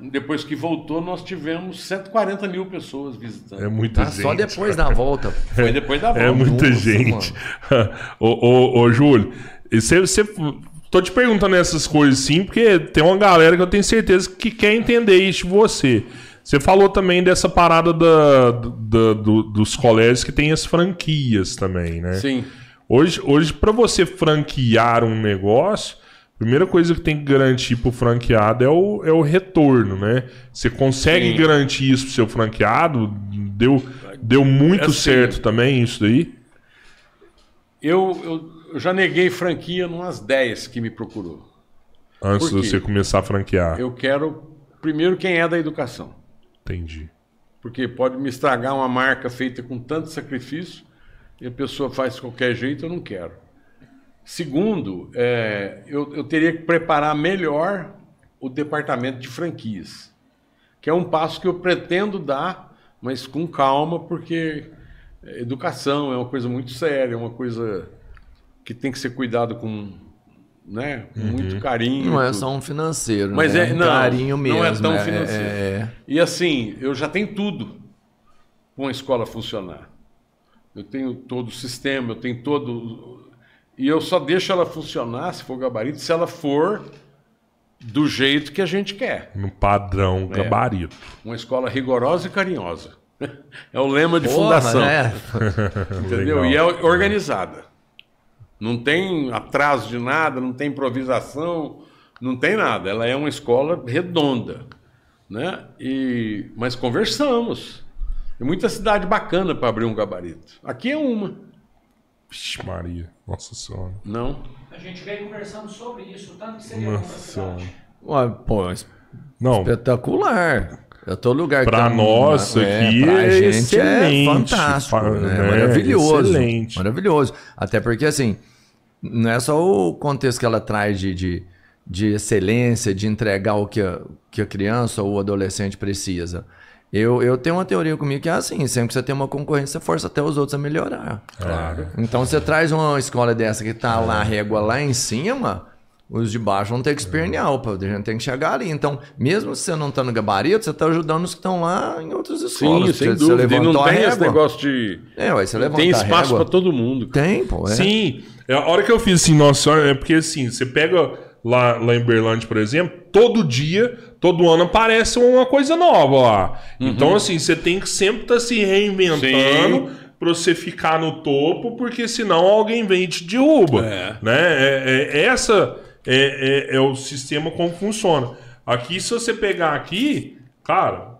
depois que voltou, nós tivemos 140 mil pessoas visitando. É muita Ah, gente. só depois da volta. Foi depois da volta. É muita Nossa, gente. ô, ô, ô, Júlio, você, você. Tô te perguntando essas coisas sim, porque tem uma galera que eu tenho certeza que quer entender isso de você. Você falou também dessa parada da, da- do- dos colégios que tem as franquias também, né? Sim. Hoje, hoje para você franquear um negócio, primeira coisa que tem que garantir pro franqueado é o, é o retorno, né? Você consegue Sim. garantir isso pro seu franqueado? Deu, deu muito Assim, certo também isso daí? Eu, eu, eu já neguei franquia numas 10 que me procurou. Antes de você começar a franquear. Eu quero, primeiro, quem é da educação. Entendi. Porque pode me estragar uma marca feita com tanto sacrifício e a pessoa faz de qualquer jeito, eu não quero. Segundo, é, eu, eu teria que preparar melhor o departamento de franquias, que é um passo que eu pretendo dar, mas com calma, porque educação é uma coisa muito séria, é uma coisa que tem que ser cuidado com, né, com muito carinho. Não é tudo. só um financeiro, Mas né? é- um não, carinho mesmo. não é tão é- financeiro. é- E assim, eu já tenho tudo para uma escola funcionar. Eu tenho todo o sistema, eu tenho todo. E eu só deixo ela funcionar, se for gabarito, se ela for do jeito que a gente quer. No padrão É. gabarito. Uma escola rigorosa e carinhosa. É o lema de Porra, fundação. né? Entendeu? Legal. E é organizada. Não tem atraso de nada, não tem improvisação, não tem nada. Ela é uma escola redonda. Né? E... Mas conversamos. Tem muita cidade bacana para abrir um gabarito. Aqui é uma. Vixe, Maria. Nossa senhora. Não. A gente veio conversando sobre isso, tanto que seria pra Nossa senhora. Ué, pô, Não, espetacular. Eu tô lugar que Pra tá- nós aqui pra é gente excelente. é fantástico, Fa- né? é maravilhoso, excelente. maravilhoso. Até porque assim, não é só o contexto que ela traz de, de, de excelência, de entregar o que a, que a criança ou o adolescente precisa. Eu, eu tenho uma teoria comigo que é assim, sempre que você tem uma concorrência, você força até os outros a melhorar. Claro. Então você traz uma escola dessa que tá lá, a régua lá em cima, os de baixo vão ter que espernear, opa, a gente tem que chegar ali. Então, mesmo se você não tá no gabarito, você tá ajudando os que estão lá em outras Sim, escolas. sem Você- você dúvida. E levantou não tem esse negócio de. É, ué, você levantou Tem espaço para todo mundo. Tem, pô. É. Sim. É, A hora que eu fiz assim, nossa senhora, é porque assim, você pega lá, lá em Berlândia, por exemplo, todo dia, todo ano aparece uma coisa nova lá. Uhum. Então, assim, você tem que sempre estar se reinventando pra você ficar no topo, porque senão alguém vem e te derruba. É. Né? É, é- essa é, é- é o sistema como funciona. Aqui, se você pegar aqui, cara,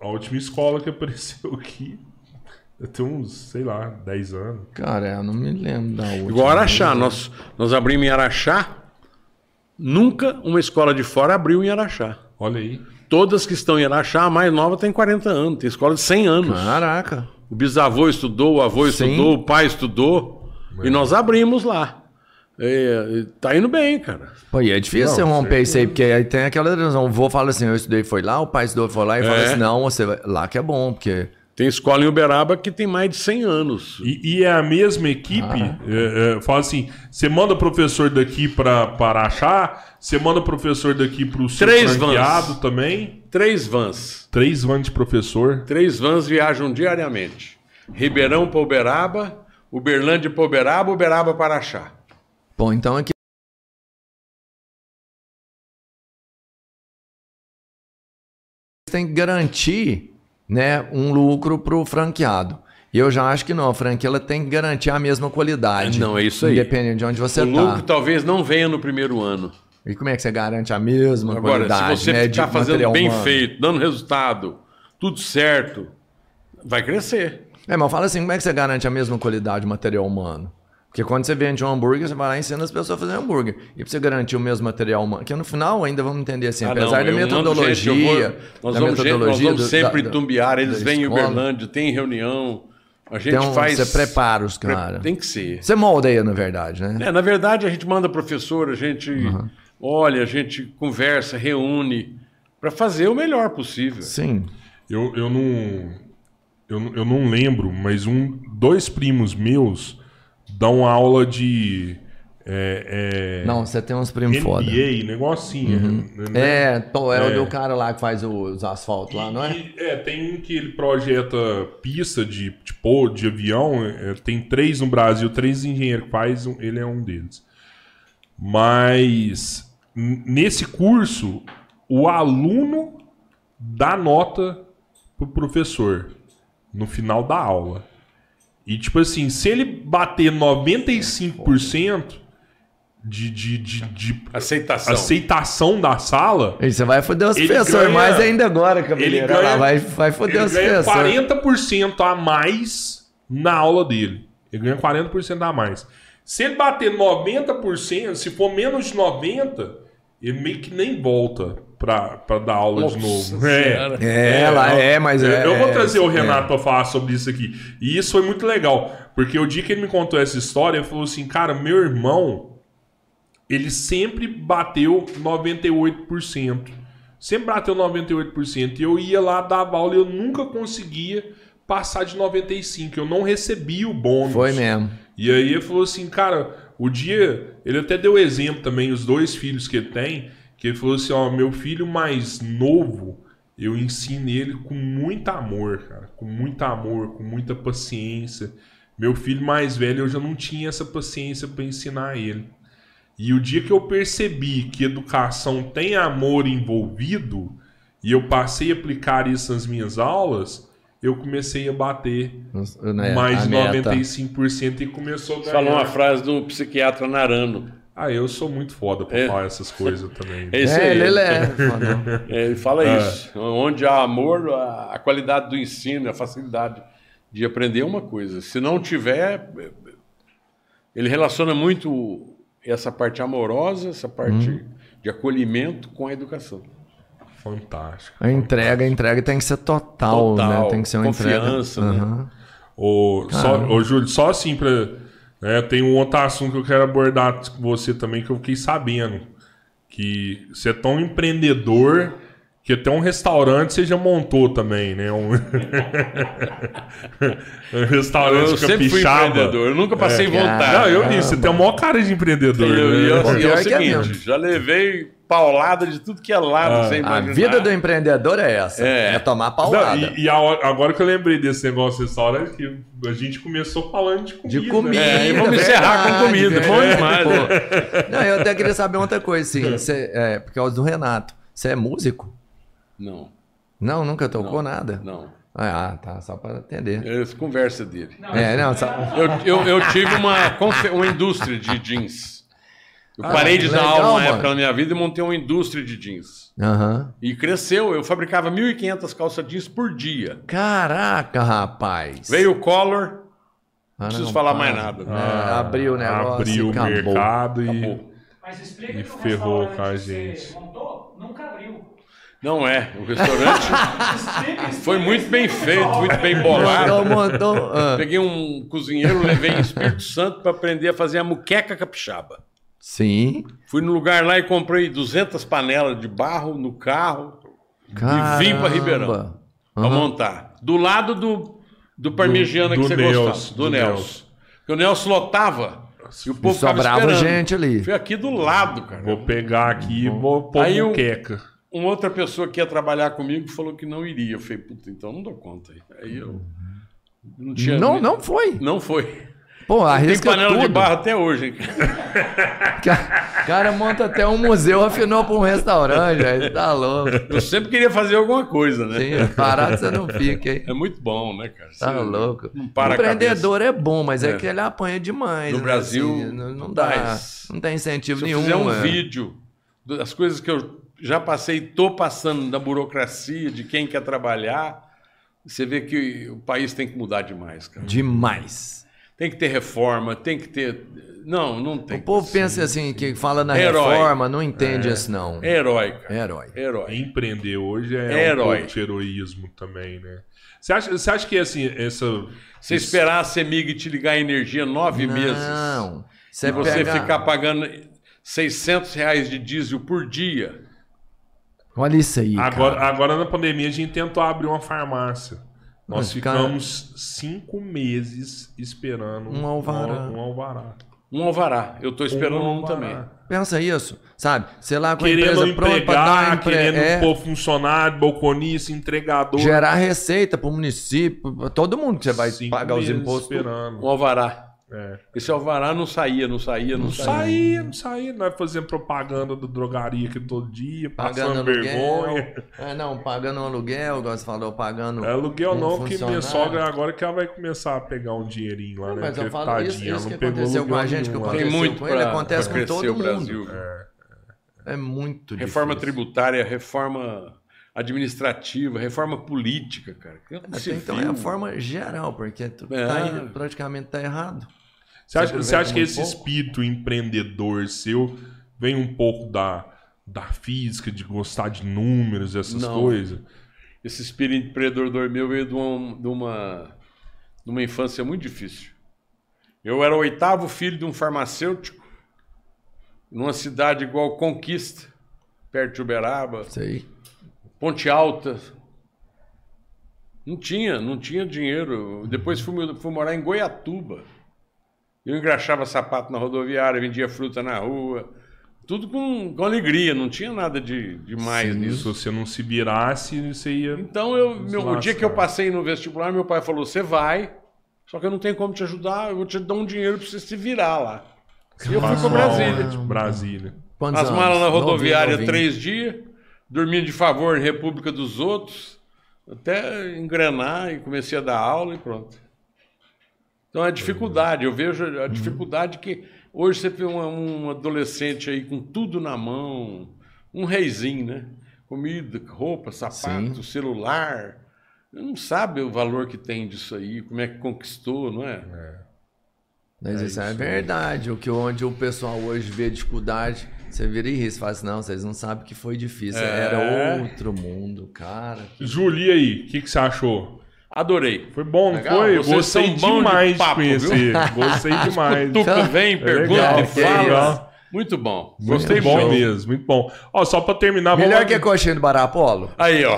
a última escola que apareceu aqui, tem uns, sei lá, 10 anos. Cara, eu não me lembro da última. Igual Araxá. Nós, nós abrimos em Araxá. Nunca uma escola de fora abriu em Araxá. Olha aí. Todas que estão em Araxá, a mais nova tem 40 anos. Tem escola de 100 anos. Caraca. O bisavô estudou, o avô Sim. estudou, o pai estudou. E nós abrimos lá. É, e tá indo bem, cara. Pô, e é difícil Não, você romper isso aí, porque aí tem aquela razão. O vô fala assim, eu estudei, foi lá, o pai estudou, foi lá, e fala É. assim, não, você vai... lá que é bom, porque... Tem escola em Uberaba que tem mais de 100 anos. E, e é a mesma equipe. é, é, fala assim: você manda professor daqui para Araxá, você manda professor daqui para o seu Três franqueado vans. também. Três vans. Três vans de professor. Três vans viajam diariamente. Ribeirão para Uberaba, Uberlândia para Uberaba, Uberaba para Araxá. Bom, então aqui... tem que garantir né, um lucro pro franqueado. E eu já acho que não, a franquia ela tem que garantir a mesma qualidade. Não, é isso aí. Independente de onde você o tá. lucro talvez não venha no primeiro ano. E como é que você garante a mesma Agora, qualidade? se você né, ficar fazendo bem humano? feito, dando resultado, tudo certo, vai crescer. É, mas fala assim, como é que você garante a mesma qualidade de material humano? Porque quando você vende um hambúrguer, você vai lá e ensina as pessoas a fazer hambúrguer. E pra você garantir o mesmo material humano, que no final ainda vamos entender assim, Ah, apesar não, da metodologia, vou- nós, da vamos, gente, nós metodologia vamos do- sempre da- em Tumbiara, eles vêm em. Uberlândia, tem reunião, a gente Então, faz... você prepara os caras. Tem que ser. Você moldeia, na verdade, né? É, na verdade, a gente manda professor, a gente olha, a gente conversa, reúne, para fazer o melhor possível. Sim. Eu, eu não. Eu, eu não lembro, mas um, dois primos meus dão aula de. É, é, Não, você tem uns primos foda. NBA, negocinho. né? É, pô, é, É. o do cara lá que faz os asfaltos lá, não é? E- é, tem um que ele projeta pista de, tipo, de avião. é, tem três no Brasil, três engenheiros que faz, um- ele é um deles. Mas nesse curso, o aluno dá nota pro professor no final da aula. E tipo assim, se ele bater 95% de, de, de, de Aceitação. aceitação da sala, E você vai foder os professores ganha- mais ainda agora, cabeleiro. ele Olha lá, ganha- vai, vai foder ele os ganha professores. 40% a mais na aula dele. Ele ganha 40% a mais. Se ele bater 90%, se for menos de 90%, ele meio que nem volta pra, pra dar aula Nossa de novo. Senhora. É, lá é, mas é. Eu vou é, trazer o é. Renato pra falar sobre isso aqui. E isso foi muito legal. Porque o dia que ele me contou essa história, ele falou assim: cara, meu irmão, ele sempre bateu 98%. Sempre bateu 98%. E eu ia lá dar aula e eu nunca conseguia passar de 95%. Eu não recebia o bônus. Foi mesmo. E aí ele falou assim, cara, o dia. Ele até deu exemplo também, os dois filhos que ele tem, que ele falou assim, ó, meu filho mais novo, eu ensino ele com muito amor, cara. Com muito amor, com muita paciência. Meu filho mais velho, eu já não tinha essa paciência para ensinar ele. E o dia que eu percebi que educação tem amor envolvido, e eu passei a aplicar isso nas minhas aulas, eu comecei a bater Né, mais a de meta. 95% e começou a ganhar. falou uma frase do psiquiatra Narano. Ah, eu sou muito foda pra É. falar essas coisas também. É isso É, aí. ele é. É, ele fala É. isso. Onde há amor, a, qualidade do ensino, a facilidade de aprender é uma coisa. Se não tiver, ele relaciona muito essa parte amorosa, essa parte Uhum. de acolhimento com a educação. Fantástico. A entrega, a entrega tem que ser total, Total, né? Tem que ser uma confiança, entrega. né? Aham. Ô, só, ô, Júlio, só assim pra. Né, tem um outro assunto que eu quero abordar com você também, que eu fiquei sabendo. Que você é tão empreendedor que até um restaurante você já montou também, né? Um, um restaurante Eu sempre fui empreendedor, eu nunca passei É. vontade. Não, eu vi, você tem a maior cara de empreendedor. Eu- né? e eu- e é o é seguinte, já levei paulada de tudo que é lado, Ah. sem A vida do empreendedor é essa. É. É, tomar Não, paulada. e e a hora- agora que eu lembrei desse negócio desse restaurante, que a gente começou falando de comida. De comida. né? É, e vamos encerrar com comida, bom verdade. demais, né? Pô. Não, eu até queria saber outra coisa, assim. Você, é, por causa do Renato. Você é músico? Não, Não, nunca tocou nada? não. Ah, tá. Só para entender. É essa conversa dele. É, não, só... Eu, eu, eu tive uma, uma indústria de jeans. Eu parei de dar aula uma época na minha vida e montei uma indústria de jeans. Aham. E cresceu. Eu fabricava 1.500 calças jeans por dia. Caraca, rapaz. Veio o Collor, Ah, preciso não, falar para. mais nada. É, abriu o negócio Abriu o acabou. mercado e. acabou. Mas explica E ferrou com a gente. você montou nunca abriu. Não é. O restaurante foi muito bem feito, muito bem bolado. montou. ah. Peguei um cozinheiro, levei em Espírito Santo para aprender a fazer a muqueca capixaba. Sim. Fui no lugar lá e comprei 200 panelas de barro no carro Caramba. e vim para Ribeirão para montar. Do lado do, do parmegiana Do- que do você Nelson, gostava. Do, do Nelson. Nelson. Porque o Nelson lotava e o povo ficava sobrava esperando. gente ali. Fui aqui do lado, cara. Vou pegar aqui e vou pôr Aí eu- muqueca. Uma outra pessoa que ia trabalhar comigo falou que não iria. Eu falei, puta, então não dou conta. Aí eu não tinha... Não, não foi. Não foi. Pô, Tem arrisca panela tudo. de barro até hoje. hein? Ca- cara monta até um museu, afinou pra um restaurante, velho. Tá louco. Eu sempre queria fazer alguma coisa, né? Sim, parado você não fica, hein? É muito bom, né, cara? Tá Você louco. Não para Empreendedor é bom, mas é. É. que ele apanha demais. No né, Brasil, assim, não, não dá. mas- Não tem incentivo Se nenhum. fizer um é. vídeo das coisas que eu já passei, tô passando da burocracia, de quem quer trabalhar, você vê que o país tem que mudar demais, cara. Demais. Tem que ter reforma, tem que ter. Não, não tem. O povo pensa assim, que fala na Herói. reforma, não entende isso, não. É herói, cara. É herói. Herói. Empreender hoje é, É um herói. pouco de heroísmo também, né? Você acha, você acha que assim, essa. Você esperar a Semig te ligar a energia nove meses Não. e Você você pega... ficar pagando 600 reais de diesel por dia. Olha isso aí, Agora, cara. agora na pandemia a gente tentou abrir uma farmácia. Nós Mas, cara- ficamos cinco meses esperando Um alvará. Um, um alvará. Um alvará. Eu tô esperando um, alvará. também. Pensa isso, sabe? Sei lá, com a Querendo empresa pronta pra dar empregar, empre... querendo é, pôr funcionário, balconista, entregador. gerar receita pro município, pra todo mundo que você vai Cinco pagar os impostos. esperando. Um alvará. É. Esse alvará não saía, não saía, não, Não saía. saía, não saía. Nós fazendo propaganda do drogaria aqui todo dia, Pagando passando vergonha. aluguel. É, não, pagando um aluguel, igual você falou, pagando. É aluguel um não, porque minha sogra agora que ela vai começar a pegar um dinheirinho lá, Não, né? mas eu Porque, falo isso, tadinha, ela isso não que aconteceu com a aluguel gente, que nenhum lá. Tem aconteceu muito com ele, pra, acontece pra com todo mundo. Brasil. É muito Reforma difícil. tributária, reforma administrativa, reforma política, cara. Se Até então é viu. a forma geral, porque tu É. tá praticamente tá errado. Você acha, Você acha que esse pouco? espírito empreendedor seu vem um pouco da, da física, de gostar de números, essas Não. coisas? Esse espírito empreendedor meu veio de uma, de, uma, de uma infância muito difícil. Eu era o oitavo filho de um farmacêutico, numa cidade igual Conquista, perto de Uberaba, Sei. Ponte Alta. Não tinha, não tinha dinheiro. Depois fui, fui morar em Goiatuba. Eu engraxava sapato na rodoviária, vendia fruta na rua. Tudo com, com alegria, não tinha nada de, de mais Se nisso. você não se virasse, você ia. Então, eu, meu- o dia que eu passei no vestibular, meu pai falou: você vai, só que eu não tenho como te ajudar, eu vou te dar um dinheiro pra você se virar lá. E eu fui pra Brasília. aonde? Brasília. Quantos As anos? malas na rodoviária novinho. três dias, dormindo de favor em República dos Outros, até engrenar e comecei a dar aula e pronto. Então a dificuldade, eu vejo a dificuldade que hoje você vê uma- um adolescente aí com tudo na mão, um reizinho, né? Comida, roupa, sapato, Sim. celular. Não sabe o valor que tem disso aí, como é que conquistou, não é? Mas isso é verdade. O que onde o pessoal hoje vê dificuldade, você vira e ri, você fala assim, não, vocês não sabem que foi difícil. É. Era outro mundo, cara. Julie aí, o que, que você achou? Adorei. Foi bom, não Legal, foi? vocês Gostei são bons de demais de, papo, conhecer. Gostei demais. Tuca vem, pergunta legal, e foi fala. Muito bom. Muito Gostei bom muito. mesmo, muito bom. Ó, só pra terminar, Melhor vamos que a coxinha do Barapolo? Aí, ó.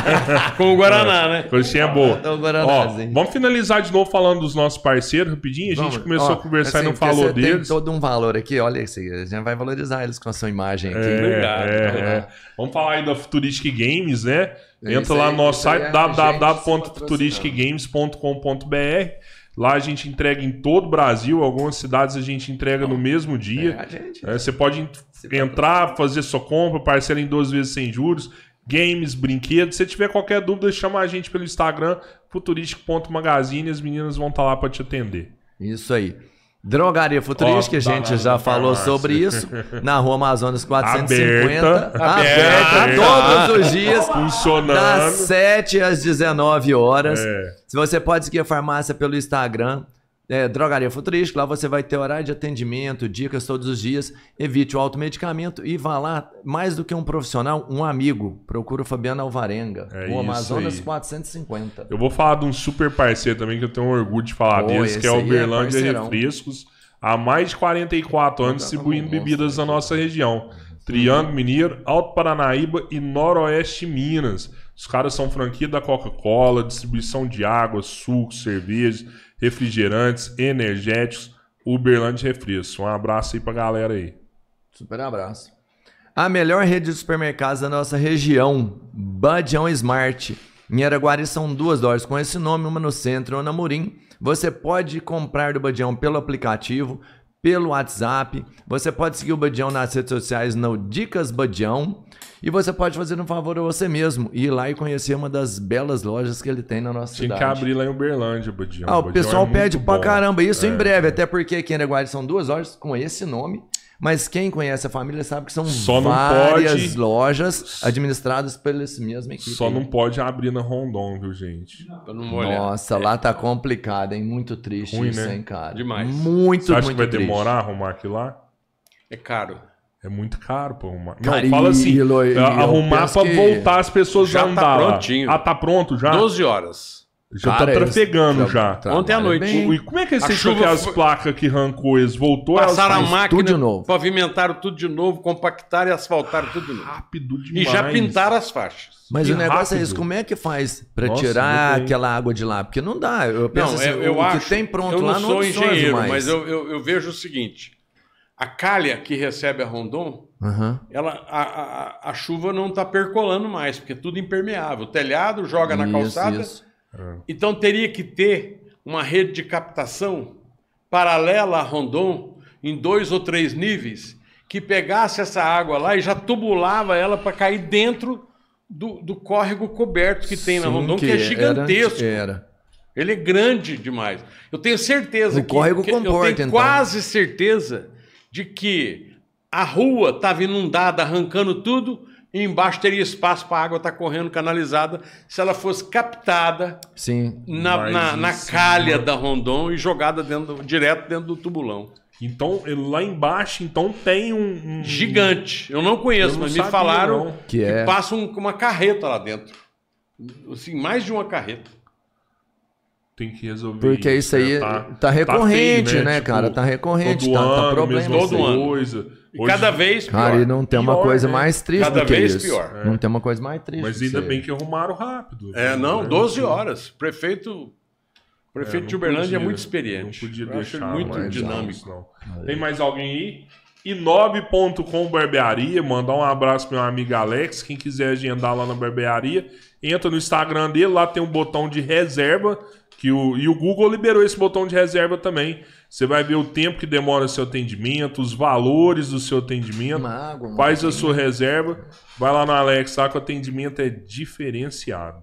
Com o Guaraná, né? Coxinha boa. Então, Ó, Guaranazinho. vamos finalizar de novo falando dos nossos parceiros, rapidinho. A gente Vamos. começou Ó, a conversar assim, e não falou você deles. Tem todo um valor aqui, olha isso aí. A gente vai valorizar eles com a sua imagem aqui. É, Obrigado. é, é. Vamos falar aí da Futuristic Games, né? É Entra isso lá no nosso site é www.futuristicgames.com.br. Lá a gente entrega em todo o Brasil, algumas cidades a gente entrega no mesmo É, dia. a gente. É, você pode en- entrar, fazer sua compra, parcela em duas vezes sem juros, games, brinquedos. Se tiver qualquer dúvida, chama a gente pelo Instagram, futurístico.magazine, as meninas vão estar lá para te atender. Isso aí. Drogaria Futurística, Ó, a gente já falou farmácia. sobre isso. Na rua Amazonas 450. Aberta. Aberta, Aberta. todos os dias. Funcionando. Das 7 às 19 horas. É. Se você pode seguir a farmácia pelo Instagram, é, Drogaria Futurística, lá você vai ter horário de atendimento, dicas todos os dias. Evite o automedicamento e vá lá, mais do que um profissional, um amigo. Procura o Fabiano Alvarenga. É o Amazonas aí. 450. Eu vou falar de um super parceiro também que eu tenho orgulho de falar Pô, deles, que é o aí é. Refrescos. Há mais de 44 anos distribuindo bebidas na nossa região. Triângulo Mineiro, Alto Paranaíba e Noroeste Minas. Os caras são franquia da Coca-Cola, distribuição de água, sucos, cervejas, refrigerantes, energéticos. Uberlândia Refrescos. Um abraço aí pra galera aí. Super abraço. A melhor rede de supermercados da nossa região, Badião Smart. Em Araguari são duas lojas com esse nome, uma no centro e uma na Murim. Você pode comprar do Badião pelo aplicativo, pelo WhatsApp. Você pode seguir o Badião nas redes sociais no Dicas Badião. E você pode fazer um favor a você mesmo ir lá e conhecer uma das belas lojas que ele tem na nossa Tinha cidade. que abrir lá em Uberlândia, Badião. Ah, o Badião pessoal é pede pra bom. caramba isso É. em breve, até porque aqui em Araguari são duas lojas com esse nome. Mas quem conhece a família sabe que são Só várias pode- lojas administradas pela mesma equipe. Só não pode abrir na Rondon, viu, gente? Nossa, lá tá complicado, hein? Muito triste Ruim, isso, né? hein, cara? Demais. Muito, Você acha muito que vai triste. demorar a arrumar aquilo lá? É caro. É muito caro pra arrumar. Não, fala assim, eu- eu arrumar pra voltar as pessoas já a tá andar lá. prontinho. Ah, tá pronto já? 12 horas. Já Cara, tá trafegando tra- já. trabalham Ontem à noite. bem. E como é que A você chuva que as foi- placas que arrancou eles voltou? elas Passaram a máquina, tudo de novo. pavimentaram tudo de novo, compactaram e asfaltaram tudo de novo. rápido E demais. já pintaram as faixas. Mas Que o negócio é rápido. isso, como é que faz pra Nossa, tirar aquela água de lá? Porque não dá. Eu penso Não, assim, eu, eu o acho. que tem pronto eu não lá não sou engenheiro, mais. mas eu, eu, eu vejo o seguinte: a calha que recebe a Rondon, Aham. ela, a, a, a chuva não está percolando mais, porque é tudo impermeável. O telhado joga na Isso, calçada. isso. Então teria que ter uma rede de captação paralela a Rondon, em dois ou três níveis, que pegasse essa água lá e já tubulava ela para cair dentro do, do córrego coberto que tem na Sim, Rondon, que, é era- gigantesco. Era. Ele é grande demais. Eu tenho certeza O que, córrego que eu comporta, tenho então. quase certeza de que a rua estava inundada, arrancando tudo, e embaixo teria espaço para a água estar correndo canalizada se ela fosse captada Sim. na, na, na calha da Rondon e jogada dentro, direto dentro do tubulão. Então, lá embaixo, então, tem um... um- Gigante. Eu não conheço, Eu não mas me falaram não. Que que, é- passa um- uma carreta lá dentro. Assim, mais de uma carreta. Tem que resolver Porque isso aí né? tá recorrente, feio, né, cara? Tá recorrente, todo tá- tá ano, problema mesma isso aí. coisa. E Hoje- cada vez pior. Cara, e não tem uma Pior, coisa né? mais triste Cada do que vez isso. pior. Não tem uma coisa mais triste. Mas ainda bem que arrumaram rápido. É, não, Né? 12 horas. Prefeito, o prefeito não de Uberlândia podia, é muito experiente. Não podia Eu deixar muito mais dinâmico. não. Tem mais alguém aí? E 9.com Barbearia, mandar um abraço pro meu amigo Alex. Quem quiser agendar lá na barbearia, entra no Instagram dele, lá tem um botão de reserva. Que o, e o Google liberou esse botão de reserva também. Você vai ver o tempo que demora o seu atendimento, os valores do seu atendimento. Uma faz a sua reserva. Vai lá no Alex, lá que o atendimento é diferenciado.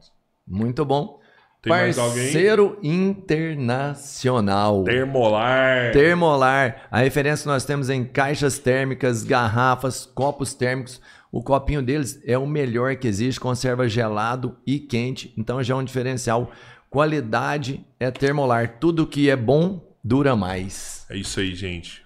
Muito bom. Tem mais alguém? Parceiro internacional. Termolar. Termolar. A referência que nós temos em caixas térmicas, garrafas, copos térmicos. O copinho deles é o melhor que existe, conserva gelado e quente, então já é um diferencial. Qualidade é termolar. Tudo que é bom dura mais. É isso aí, gente.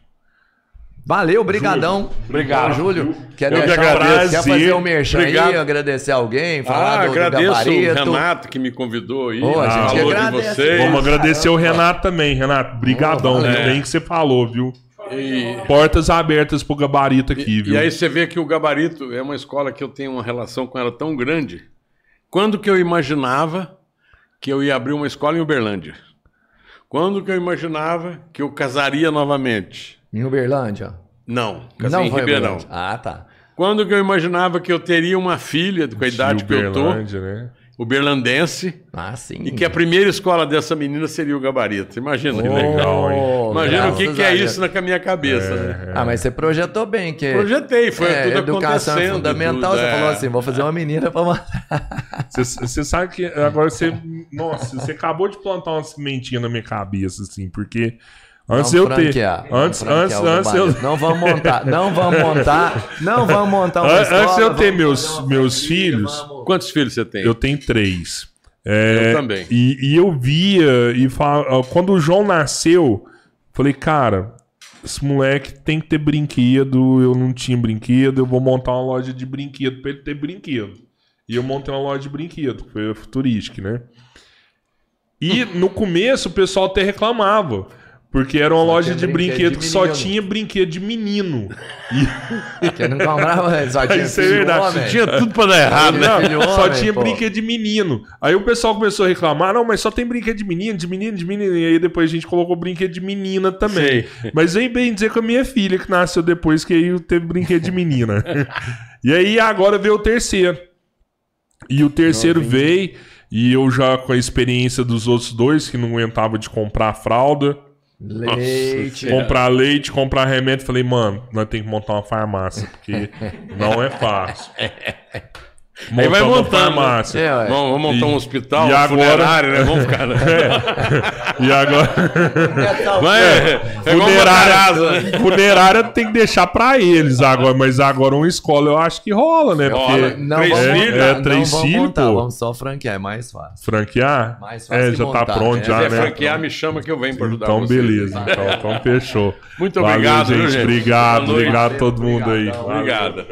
Valeu, brigadão. Obrigado. Júlio. Quer, Eu que deixar, agradeço. quer fazer um merchan Obrigado. aí, agradecer alguém, falar Ah, do, do agradeço o gabarito. Renato que me convidou aí. Ô, a gente falou de agradece. vocês. Vamos agradecer o Renato também, Renato. Brigadão, valeu. né? Bem que você falou, viu? E, Portas abertas pro gabarito aqui, viu? e aí você vê que o Gabarito é uma escola que eu tenho uma relação com ela tão grande. Quando que eu imaginava que eu ia abrir uma escola em Uberlândia? Quando que eu imaginava que eu casaria novamente? Em Uberlândia. Não, casei em foi Ribeirão. Uberlândia. Ah, tá. Quando que eu imaginava que eu teria uma filha com a idade De que eu tô, Uberlândia, né? Uberlandense, Ah, sim. e que a primeira escola dessa menina seria o Gabarito. Imagina que legal, hein? Oh, Imagina o que, que é isso na minha cabeça, né? Ah, mas você projetou bem, que Projetei, foi é, tudo educação acontecendo. fundamental. tudo, você é. falou assim, vou fazer uma menina pra matar. Você sabe que agora você. Nossa, você acabou de plantar uma sementinha na minha cabeça, assim, porque. Antes Vamos eu ter. Antes, antes, antes eu. Não vamos montar, não vamos montar, não vamos montar uma escola. Antes eu ter meus, meus filhos, vamos- Quantos filhos você tem? eu tenho três. É, Eu também. E, e eu via, e fa- quando o João nasceu, falei, cara, esse moleque tem que ter brinquedo. Eu não tinha brinquedo, eu vou montar uma loja de brinquedo pra ele ter brinquedo. E eu montei uma loja de brinquedo, que foi a Futuristic, né? E no começo o pessoal até reclamava. Porque era uma loja tinha de brinquedo brinquedo de que só tinha brinquedo de menino. Que não comprava, só tinha Isso é verdade. homem. Tinha tudo pra dar errado, né? Não, só homem, tinha pô. brinquedo de menino. Aí o pessoal começou a reclamar, não, mas só tem brinquedo de menino, de menino, de menino. E aí depois a gente colocou brinquedo de menina também. Sei. Mas vem bem dizer com a minha filha, que nasceu depois, que aí teve brinquedo de menina. e aí agora veio o terceiro. E o terceiro veio, e eu já com a experiência dos outros dois, que não aguentava de comprar fralda, Leite. comprar leite, comprar remédio, falei, mano, nós temos que montar uma farmácia, porque não é fácil. Aí vai uma montando, farmácia. É, ué. Vamos, vamos montar E- um hospital, e um agora- funerário, né? Vamos ficar. né? E agora. Vai, é, é igual uma casa. funerária, funerária tem que deixar pra eles agora, mas agora uma escola eu acho que rola, né? Rola. Porque Não Três vamos filhos? montar, É, não três vamos filhos, montar, pô. vamos só franquear, é mais fácil. franquear? Mais fácil É, já montar, tá pronto, né? já, Se é né? franquear, me chama que eu venho pra ajudar Então, vocês. beleza. Então, então fechou. Muito Valeu, obrigado, viu, gente? Obrigado, obrigado a todo mundo aí. Obrigado.